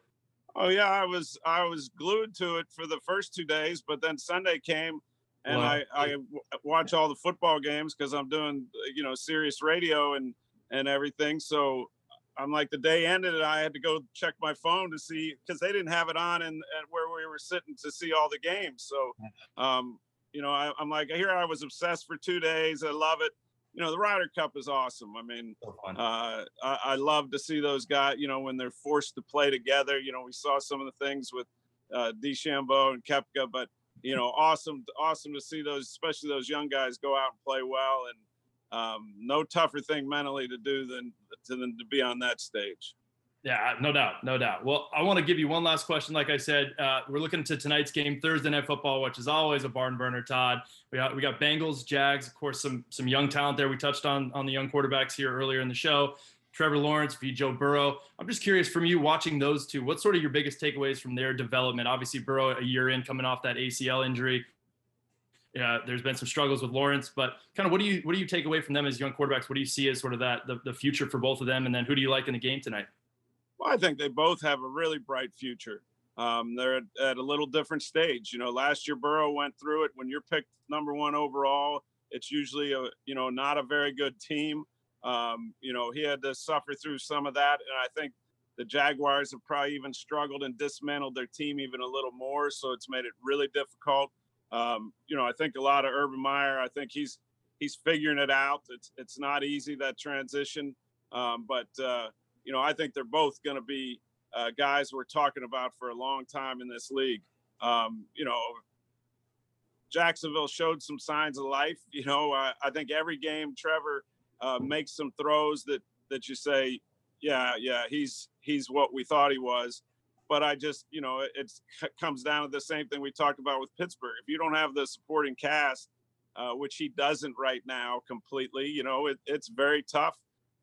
Oh yeah, I was I was glued to it for the first two days, but then Sunday came, and wow. I I watch all the football games because I'm doing you know Sirius radio and and everything. So I'm like the day ended and I had to go check my phone to see because they didn't have it on and, and where we were sitting to see all the games. So, um, you know, I, am like here I was obsessed for two days. I love it. You know, the Ryder Cup is awesome. I mean, so uh, I, I, love to see those guys. You know, when they're forced to play together. You know, we saw some of the things with uh, DeChambeau and Koepka, but you know, awesome, awesome to see those, especially those young guys, go out and play well and um, no tougher thing mentally to do than to, than to be on that stage. Yeah, no doubt, no doubt. Well, I want to give you one last question. Like I said, uh, we're looking to tonight's game, Thursday night football, which is always a barn burner. Todd, we got we got Bengals, Jags, of course, some some young talent there. We touched on on the young quarterbacks here earlier in the show. Trevor Lawrence v. Joe Burrow. I'm just curious from you watching those two, what's sort of your biggest takeaways from their development? Obviously, Burrow a year in coming off that ACL injury. Yeah, there's been some struggles with Lawrence, but kind of what do you what do you take away from them as young quarterbacks? What do you see as sort of that the, the future for both of them? And then who do you like in the game tonight? Well, I think they both have a really bright future. Um, they're at, at, a little different stage. You know, last year Burrow went through it. When you're picked number one overall, it's usually a you know not a very good team. Um, you know, he had to suffer through some of that, and I think the Jaguars have probably even struggled and dismantled their team even a little more. So it's made it really difficult. Um, you know, I think a lot of Urban Meyer. I think he's he's figuring it out. It's it's not easy that transition, um, but uh, you know, I think they're both going to be uh, guys we're talking about for a long time in this league. Um, you know, Jacksonville showed some signs of life. You know, I, I think every game Trevor uh, makes some throws that that you say, yeah, yeah, he's he's what we thought he was. But I just, you know, it comes down to the same thing we talked about with Pittsburgh. If you don't have the supporting cast, uh, which he doesn't right now completely, you know, it, it's very tough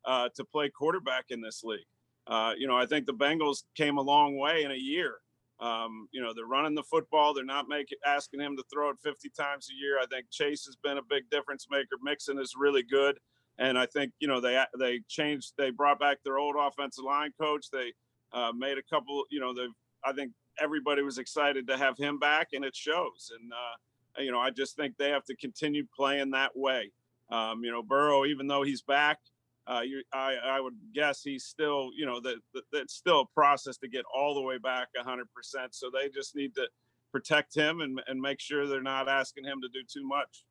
uh, to play quarterback in this league. Uh, you know, I think the Bengals came a long way in a year. Um, you know, they're running the football. They're not making asking him to throw it 50 times a year. I think Chase has been a big difference maker. Mixon is really good, and I think you know they they changed. They brought back their old offensive line coach. They uh, made a couple. You know, they I think everybody was excited to have him back, and it shows. And uh, you know, I just think they have to continue playing that way. Um, you know, Burrow, even though he's back, uh, you, I, I would guess he's still, you know, that that's still a process to get all the way back 100%. So they just need to protect him and, and make sure they're not asking him to do too much.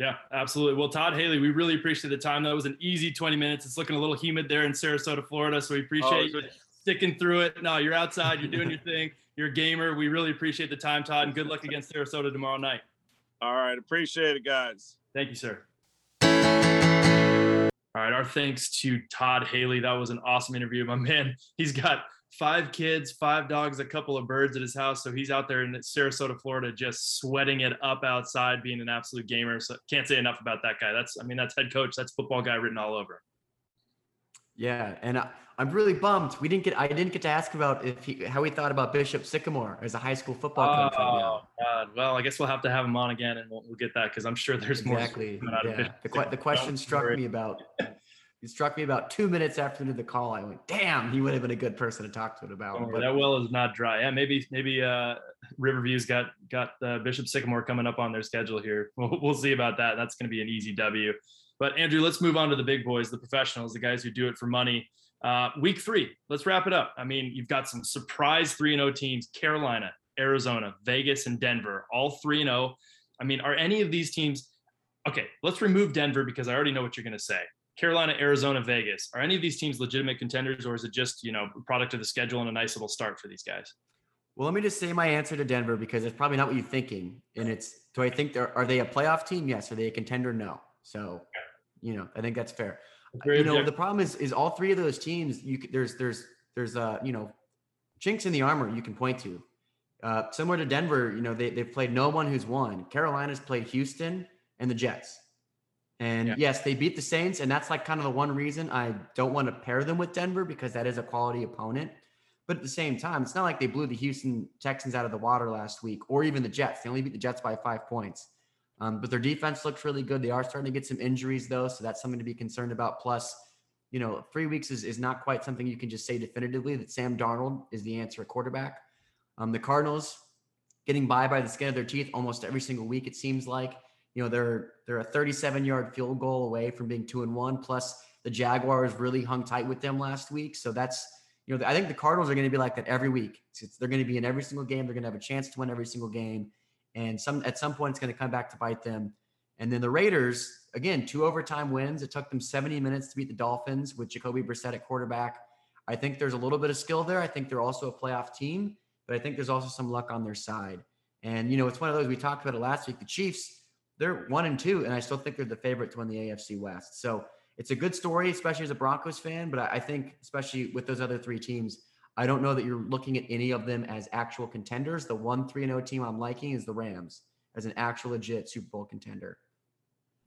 Yeah, absolutely. Well, Todd Haley, we really appreciate the time. That was an easy 20 minutes. It's looking a little humid there in Sarasota, Florida. So we oh, appreciate oh, you sticking through it. No, you're outside, you're doing your thing. You're a gamer. We really appreciate the time, Todd, and good luck against Sarasota tomorrow night. All right. Appreciate it, guys. Thank you, sir. All right, our thanks to Todd Haley. That was an awesome interview. My man, he's got five kids, five dogs, a couple of birds at his house. So he's out there in Sarasota, Florida, just sweating it up outside, being an absolute gamer. So can't say enough about that guy. That's, I mean, that's head coach, that's football guy written all over. Yeah, and uh, I, am really bummed we didn't get. I didn't get to ask about if he, how he thought about Bishop Sycamore as a high school football coach. Oh right God! Well, I guess we'll have to have him on again, and we'll, we'll get that because I'm sure there's exactly. more. Exactly. Yeah. The, the question struck me about. It struck me about two minutes after the call. I went, "Damn, he would have been a good person to talk to it about." Oh, but, that well is not dry. Yeah, maybe maybe uh, Riverview's got got uh, Bishop Sycamore coming up on their schedule here. We'll, we'll see about that. That's going to be an easy W. But Andrew, let's move on to the big boys, the professionals, the guys who do it for money. Uh, week three, let's wrap it up. I mean, you've got some surprise 3 0 teams Carolina, Arizona, Vegas, and Denver, all 3 0. I mean, are any of these teams okay? Let's remove Denver because I already know what you're going to say. Carolina, Arizona, Vegas, are any of these teams legitimate contenders or is it just, you know, product of the schedule and a nice little start for these guys? Well, let me just say my answer to Denver because it's probably not what you're thinking. And it's, do I think they're, are they a playoff team? Yes. Are they a contender? No. So, you know, I think that's fair you know, the problem is is all three of those teams. You there's there's there's uh you know chinks in the armor you can point to. Uh, similar to Denver, you know they they've played no one who's won. Carolina's played Houston and the Jets. And yeah. yes, they beat the Saints, and that's like kind of the one reason I don't want to pair them with Denver because that is a quality opponent. But at the same time, it's not like they blew the Houston Texans out of the water last week, or even the Jets. They only beat the Jets by five points. Um, but their defense looks really good. They are starting to get some injuries though, so that's something to be concerned about. Plus, you know, three weeks is, is not quite something you can just say definitively that Sam Darnold is the answer at quarterback. Um, the Cardinals getting by by the skin of their teeth almost every single week. It seems like you know they're they're a 37 yard field goal away from being two and one. Plus, the Jaguars really hung tight with them last week, so that's you know I think the Cardinals are going to be like that every week. It's, they're going to be in every single game. They're going to have a chance to win every single game and some at some point it's going to come back to bite them. And then the Raiders, again, two overtime wins. It took them 70 minutes to beat the Dolphins with Jacoby Brissett at quarterback. I think there's a little bit of skill there. I think they're also a playoff team, but I think there's also some luck on their side. And you know, it's one of those we talked about it last week. The Chiefs, they're one and two, and I still think they're the favorite to win the AFC West. So it's a good story, especially as a Broncos fan. But I think, especially with those other three teams, I don't know that you're looking at any of them as actual contenders. The one 3 and 0 team I'm liking is the Rams as an actual legit Super Bowl contender.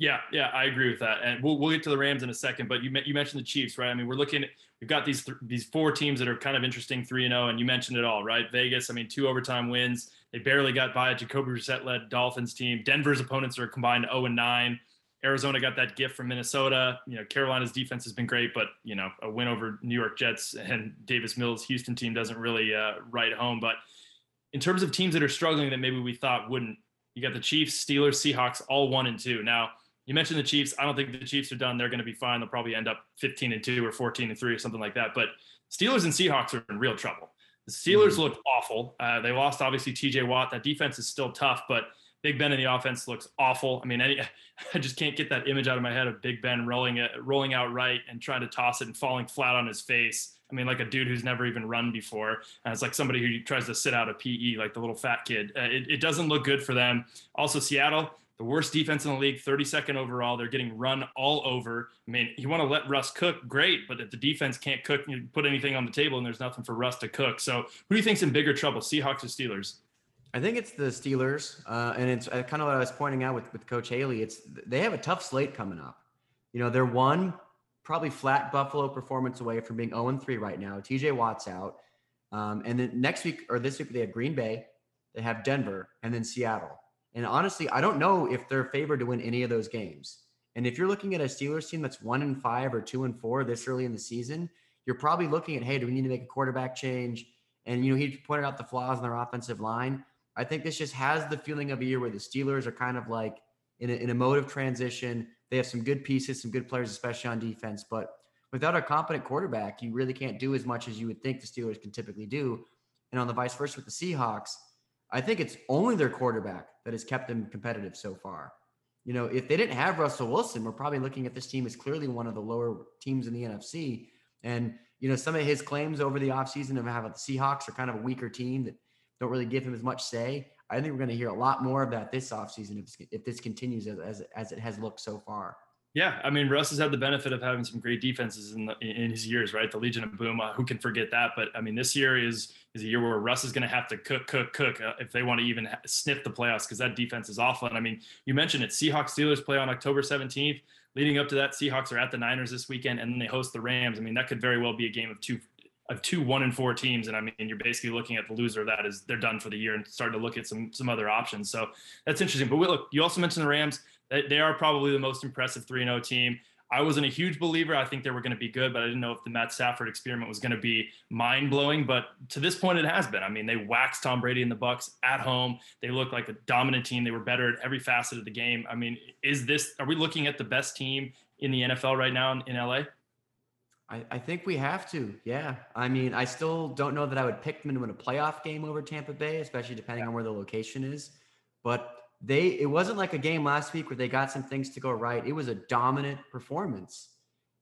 Yeah, yeah, I agree with that, and we'll we'll get to the Rams in a second. But you you mentioned the Chiefs, right? I mean, we're looking. We've got these th- these four teams that are kind of interesting, three and zero, oh, and you mentioned it all, right? Vegas, I mean, two overtime wins. They barely got by a Jacoby Brissett led Dolphins team. Denver's opponents are combined zero oh and nine. Arizona got that gift from Minnesota. You know, Carolina's defense has been great, but you know, a win over New York Jets and Davis Mills Houston team doesn't really uh, write home. But in terms of teams that are struggling that maybe we thought wouldn't, you got the Chiefs, Steelers, Seahawks, all one and two. Now, you mentioned the Chiefs. I don't think the Chiefs are done. They're going to be fine. They'll probably end up 15 and two or 14 and three or something like that. But Steelers and Seahawks are in real trouble. The Steelers mm-hmm. look awful. Uh, they lost obviously T.J. Watt. That defense is still tough, but Big Ben in the offense looks awful. I mean, any, I just can't get that image out of my head of Big Ben rolling it, rolling out right and trying to toss it and falling flat on his face. I mean, like a dude who's never even run before. And it's like somebody who tries to sit out a PE, like the little fat kid. Uh, it, it doesn't look good for them. Also, Seattle, the worst defense in the league, 32nd overall. They're getting run all over. I mean, you want to let Russ cook, great, but if the defense can't cook, you put anything on the table and there's nothing for Russ to cook. So, who do you think's in bigger trouble, Seahawks or Steelers? I think it's the Steelers, uh, and it's uh, kind of what I was pointing out with with Coach Haley. It's they have a tough slate coming up. You know, they're one probably flat Buffalo performance away from being 0 3 right now. TJ Watt's out, um, and then next week or this week they have Green Bay, they have Denver, and then Seattle. And honestly, I don't know if they're favored to win any of those games. And if you're looking at a Steelers team that's one and five or two and four this early in the season, you're probably looking at, hey, do we need to make a quarterback change? And you know, he pointed out the flaws in their offensive line. I think this just has the feeling of a year where the Steelers are kind of like in a, in a mode of transition. They have some good pieces, some good players, especially on defense. But without a competent quarterback, you really can't do as much as you would think the Steelers can typically do. And on the vice versa with the Seahawks, I think it's only their quarterback that has kept them competitive so far. You know, if they didn't have Russell Wilson, we're probably looking at this team as clearly one of the lower teams in the NFC. And, you know, some of his claims over the offseason of how the Seahawks are kind of a weaker team that don't really give him as much say. I think we're going to hear a lot more of that this offseason if, if this continues as, as, as it has looked so far. Yeah, I mean, Russ has had the benefit of having some great defenses in the, in his years, right? The Legion of Boom, uh, who can forget that? But I mean, this year is is a year where Russ is going to have to cook, cook, cook uh, if they want to even sniff the playoffs because that defense is awful. And I mean, you mentioned it. Seahawks Steelers play on October 17th. Leading up to that, Seahawks are at the Niners this weekend, and then they host the Rams. I mean, that could very well be a game of two of two one and four teams, and I mean you're basically looking at the loser of that is they're done for the year and starting to look at some some other options. So that's interesting. But we, look, you also mentioned the Rams. They, they are probably the most impressive three and zero oh team. I wasn't a huge believer. I think they were going to be good, but I didn't know if the Matt Stafford experiment was going to be mind blowing. But to this point, it has been. I mean, they waxed Tom Brady and the Bucs at home. They look like a dominant team. They were better at every facet of the game. I mean, is this? Are we looking at the best team in the NFL right now in, in LA? I, I think we have to. Yeah. I mean, I still don't know that I would pick them to win a playoff game over Tampa Bay, especially depending on where the location is. But they it wasn't like a game last week where they got some things to go right. It was a dominant performance.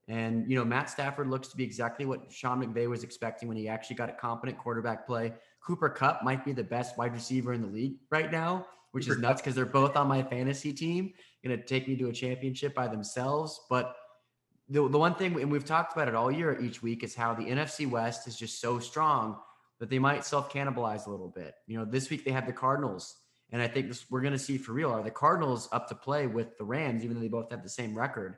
And you know, Matt Stafford looks to be exactly what Sean McVay was expecting when he actually got a competent quarterback play. Cooper Kupp might be the best wide receiver in the league right now, which Cooper is nuts because they're both on my fantasy team. Gonna take me to a championship by themselves. But the, the one thing, and we've talked about it all year each week, is how the NFC West is just so strong that they might self cannibalize a little bit. You know, this week they have the Cardinals and I think this, we're going to see for real are the Cardinals up to play with the Rams, even though they both have the same record.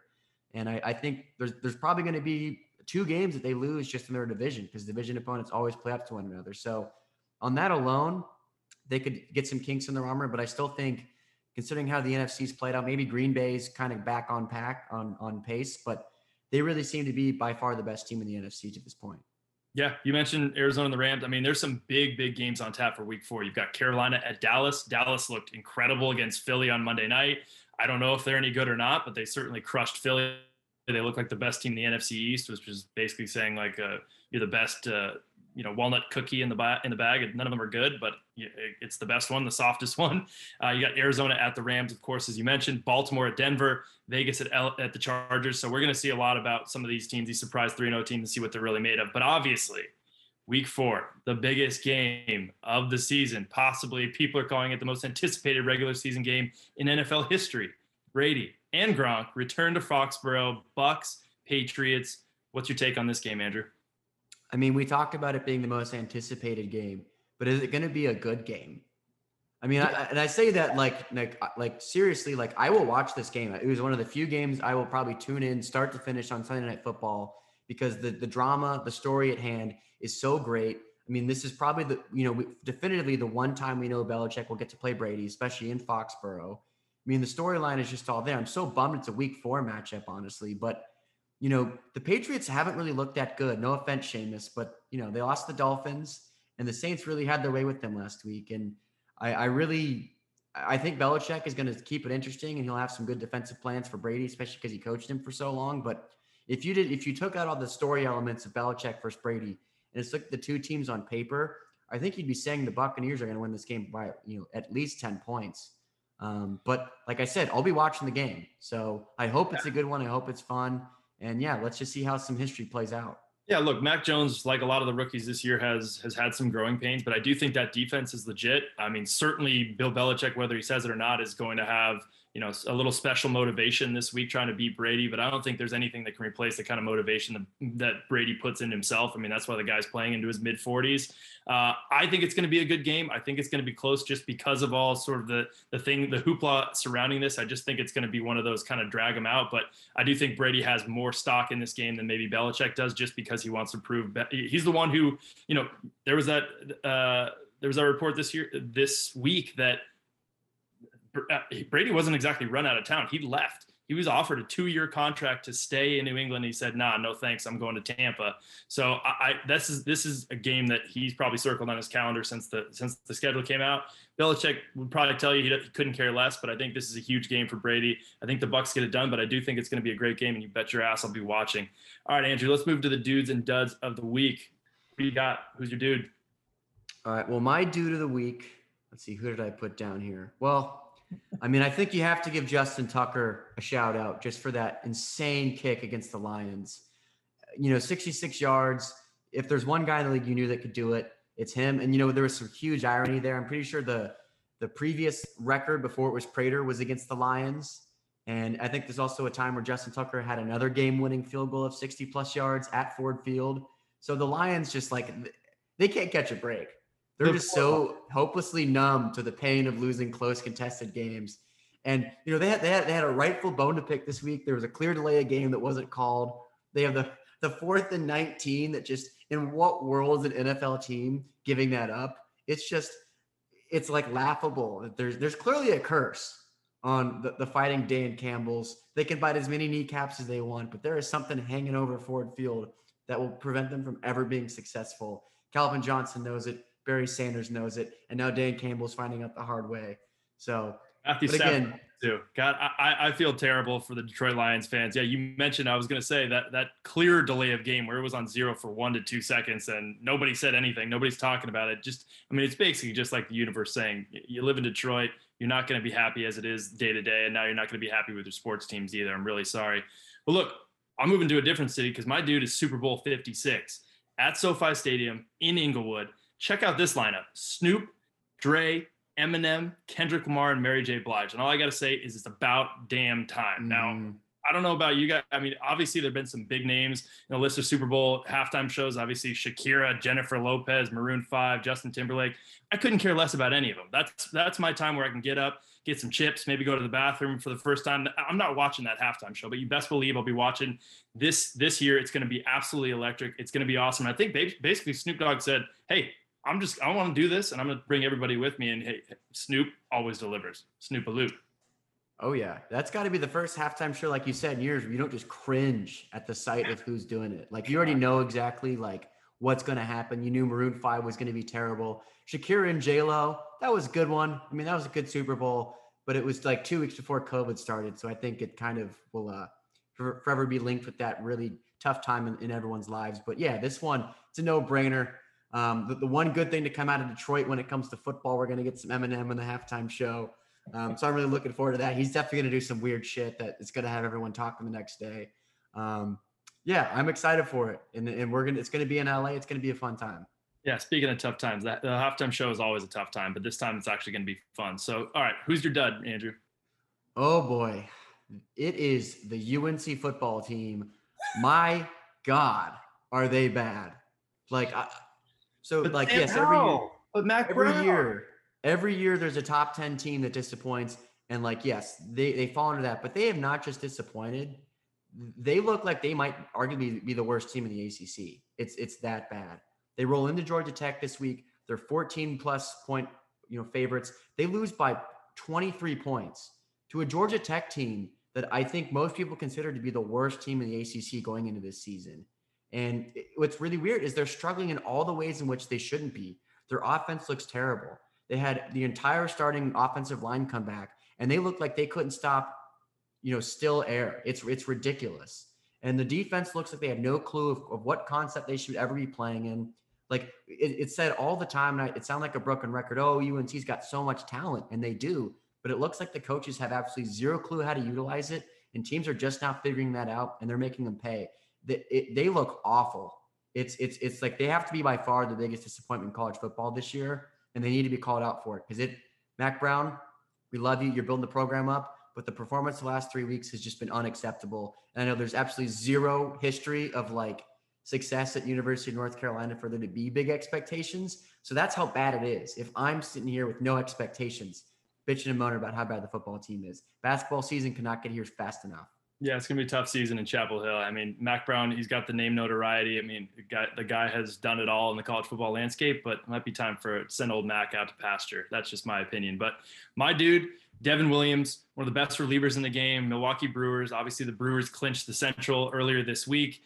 And I, I think there's there's probably going to be two games that they lose just in their division because division opponents always play up to one another. So on that alone, they could get some kinks in their armor. But I still think, considering how the NFC's played out, maybe Green Bay's kind of back on pack on on pace, but they really seem to be by far the best team in the NFC to this point. Yeah, you mentioned Arizona and the Rams. I mean, there's some big, big games on tap for week four. You've got Carolina at Dallas. Dallas looked incredible against Philly on Monday night. I don't know if they're any good or not, but they certainly crushed Philly. They look like the best team in the NFC East, which is basically saying like uh, you're the best uh, you know walnut cookie in the ba- in the bag. None of them are good, but it's the best one, the softest one. Uh, you got Arizona at the Rams, of course, as you mentioned. Baltimore at Denver, Vegas at L- at the Chargers. So we're going to see a lot about some of these teams, these surprise three 0 teams, and see what they're really made of. But obviously, Week four, the biggest game of the season. Possibly, people are calling it the most anticipated regular season game in NFL history. Brady and Gronk return to Foxborough. Bucs Patriots. What's your take on this game, Andrew? I mean, we talked about it being the most anticipated game, but is it going to be a good game? I mean, I, and I say that like, like, uh, like seriously, like I will watch this game. It was one of the few games I will probably tune in start to finish on Sunday Night Football because the the drama, the story at hand is so great. I mean, this is probably the you know definitively the one time we know Belichick will get to play Brady, especially in Foxborough. I mean, the storyline is just all there. I'm so bummed it's a Week Four matchup, honestly, but you know the Patriots haven't really looked that good. No offense, Seamus, but you know they lost the Dolphins, and the Saints really had their way with them last week. And I, I really, I think Belichick is going to keep it interesting, and he'll have some good defensive plans for Brady, especially because he coached him for so long. But if you did, if you took out all the story elements of Belichick versus Brady and it's like the two teams on paper, I think you'd be saying the Buccaneers are going to win this game by you know at least ten points. Um, but like I said, I'll be watching the game, so I hope it's a good one. I hope it's fun, and yeah, let's just see how some history plays out. Yeah, look, Mac Jones, like a lot of the rookies this year, has has had some growing pains, but I do think that defense is legit. I mean, certainly Bill Belichick, whether he says it or not, is going to have you know a little special motivation this week trying to beat Brady, but I don't think there's anything that can replace the kind of motivation that, that Brady puts in himself. I mean, that's why the guy's playing into his mid 40s. Uh, I think it's going to be a good game. I think it's going to be close just because of all sort of the the thing, the hoopla surrounding this. I just think it's going to be one of those kind of drag them out. But I do think Brady has more stock in this game than maybe Belichick does, just because he wants to prove he's the one who, you know, there was that uh, there was a report this year this week that Uh, Brady wasn't exactly run out of town. He left. He was offered a two-year contract to stay in New England. He said, "Nah, no thanks. I'm going to Tampa." So I, I this is this is a game that he's probably circled on his calendar since the since the schedule came out. Belichick would probably tell you he, he couldn't care less, but I think this is a huge game for Brady. I think the Bucs get it done, but I do think it's going to be a great game, and you bet your ass I'll be watching. All right, Andrew, let's move to the dudes and duds of the week. Who you got? Who's your dude? All right. Well, my dude of the week. Let's see. Who did I put down here? Well, I mean, I think you have to give Justin Tucker a shout out just for that insane kick against the Lions. You know, 66 yards. If there's one guy in the league you knew that could do it, it's him. And you know, there was some huge irony there. I'm pretty sure the the previous record before it was Prater was against the Lions. And I think there's also a time where Justin Tucker had another game-winning field goal of 60 plus yards at Ford Field. So the Lions just like they can't catch a break. They're just so hopelessly numb to the pain of losing close contested games. And you know, they had they had they had a rightful bone to pick this week. There was a clear delay of game that wasn't called. They have the the fourth and 19 that just in what world is an NFL team giving that up? It's just it's like laughable. There's there's clearly a curse on the, the fighting Dan Campbells. They can bite as many kneecaps as they want, but there is something hanging over Ford Field that will prevent them from ever being successful. Calvin Johnson knows it. Barry Sanders knows it, and now Dan Campbell's finding out the hard way. So, Matthew but again, too. God, I, I feel terrible for the Detroit Lions fans. Yeah, you mentioned I was going to say that that clear delay of game where it was on zero for one to two seconds and nobody said anything. Nobody's talking about it. Just, I mean, it's basically just like the universe saying you live in Detroit, you're not going to be happy as it is day to day, and now you're not going to be happy with your sports teams either. I'm really sorry. But look, I'm moving to a different city because my dude is Super Bowl 56 at SoFi Stadium in Inglewood check out this lineup Snoop, Dre, Eminem, Kendrick Lamar, and Mary J. Blige. And all I got to say is it's about damn time. Mm. Now, I don't know about you guys. I mean, obviously, there have been some big names in the list of Super Bowl halftime shows. Obviously, Shakira, Jennifer Lopez, Maroon 5, Justin Timberlake. I couldn't care less about any of them. That's that's my time where I can get up, get some chips, maybe go to the bathroom for the first time. I'm not watching that halftime show, but you best believe I'll be watching this this year. It's going to be absolutely electric. It's going to be awesome. I think basically Snoop Dogg said, "Hey, I'm just I want to do this and I'm gonna bring everybody with me. And hey, Snoop always delivers. Snoop a loop. Oh yeah, that's got to be the first halftime show, like you said, in years where you don't just cringe at the sight of who's doing it. Like you already know exactly like what's going to happen. You knew Maroon Five was going to be terrible. Shakira and J Lo, that was a good one. I mean, that was a good Super Bowl, but it was like two weeks before COVID started, so I think it kind of will uh, forever be linked with that really tough time in, in everyone's lives. But yeah, this one, it's a no brainer. Um, the, the, one good thing to come out of Detroit when it comes to football, we're going to get some Eminem in the halftime show. Um, so I'm really looking forward to that. He's definitely going to do some weird shit that is going to have everyone talking the next day. Um, yeah, I'm excited for it, and, and we're gonna. It's going to be in LA. It's going to be a fun time. Yeah, speaking of tough times, that the halftime show is always a tough time, but this time it's actually going to be fun. So, all right, who's your dud, Andrew? Oh boy, it is the UNC football team. My God, are they bad? Like I, so but like yes, every year, but Mack every Brown. year, every year there's a top 10 team that disappoints. And like, yes, they, they fall into that, but they have not just disappointed. They look like they might arguably be the worst team in the ACC. It's it's that bad. They roll into Georgia Tech this week. They're 14 plus point, you know, favorites. They lose by 23 points to a Georgia Tech team that I think most people consider to be the worst team in the ACC going into this season. And what's really weird is they're struggling in all the ways in which they shouldn't be. Their offense looks terrible. They had the entire starting offensive line come back, and they looked like they couldn't stop, you know, still air. It's it's ridiculous. And the defense looks like they have no clue of, of what concept they should ever be playing in. Like it, it said all the time, and I, it sounded like a broken record. Oh, UNC's got so much talent, and they do, but it looks like the coaches have absolutely zero clue how to utilize it, and teams are just now figuring that out, and they're making them pay. They, it, they look awful. It's it's it's like they have to be by far the biggest disappointment in college football this year and they need to be called out for it because it, Mack Brown, we love you. You're building the program up, but the performance the last three weeks has just been unacceptable. And I know there's absolutely zero history of like success at University of North Carolina for there to be big expectations. So that's how bad it is. If I'm sitting here with no expectations, bitching and moaning about how bad the football team is, basketball season cannot get here fast enough. Yeah, it's gonna be a tough season in Chapel Hill. I mean, Mack Brown, he's got the name notoriety. I mean, the guy, has done it all in the college football landscape, but it might be time for send old Mac out to pasture. That's just my opinion. But my dude, Devin Williams, one of the best relievers in the game, Milwaukee Brewers. Obviously, the Brewers clinched the Central earlier this week.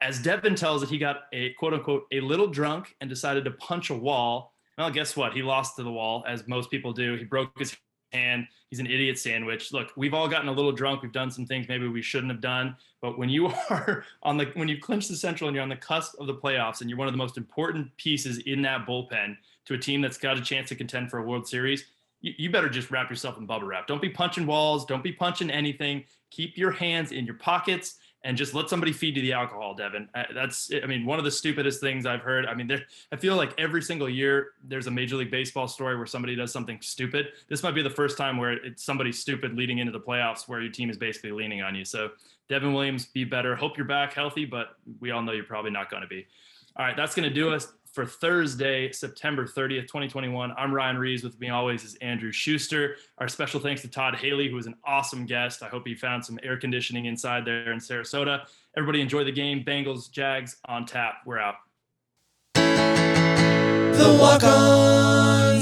As Devin tells it, he got a quote unquote a little drunk and decided to punch a wall. Well, guess what? He lost to the wall, as most people do. He broke his and he's an idiot sandwich. Look, we've all gotten a little drunk. We've done some things maybe we shouldn't have done. But when you are on the when you clinch the central and you're on the cusp of the playoffs and you're one of the most important pieces in that bullpen to a team that's got a chance to contend for a World Series, you, you better just wrap yourself in bubble wrap. Don't be punching walls. Don't be punching anything. Keep your hands in your pockets and just let somebody feed you the alcohol, Devin. Uh, that's, I mean, one of the stupidest things I've heard. I mean, there, I feel like every single year there's a Major League Baseball story where somebody does something stupid. This might be the first time where it's somebody stupid leading into the playoffs where your team is basically leaning on you. So, Devin Williams, be better. Hope you're back healthy, but we all know you're probably not going to be. All right, that's going to do us for Thursday, September 30th, 2021. I'm Ryan Reeves. With me always is Andrew Schuster. Our special thanks to Todd Haley, who was an awesome guest. I hope he found some air conditioning inside there in Sarasota. Everybody enjoy the game. Bengals, Jags on tap. We're out. The walk on.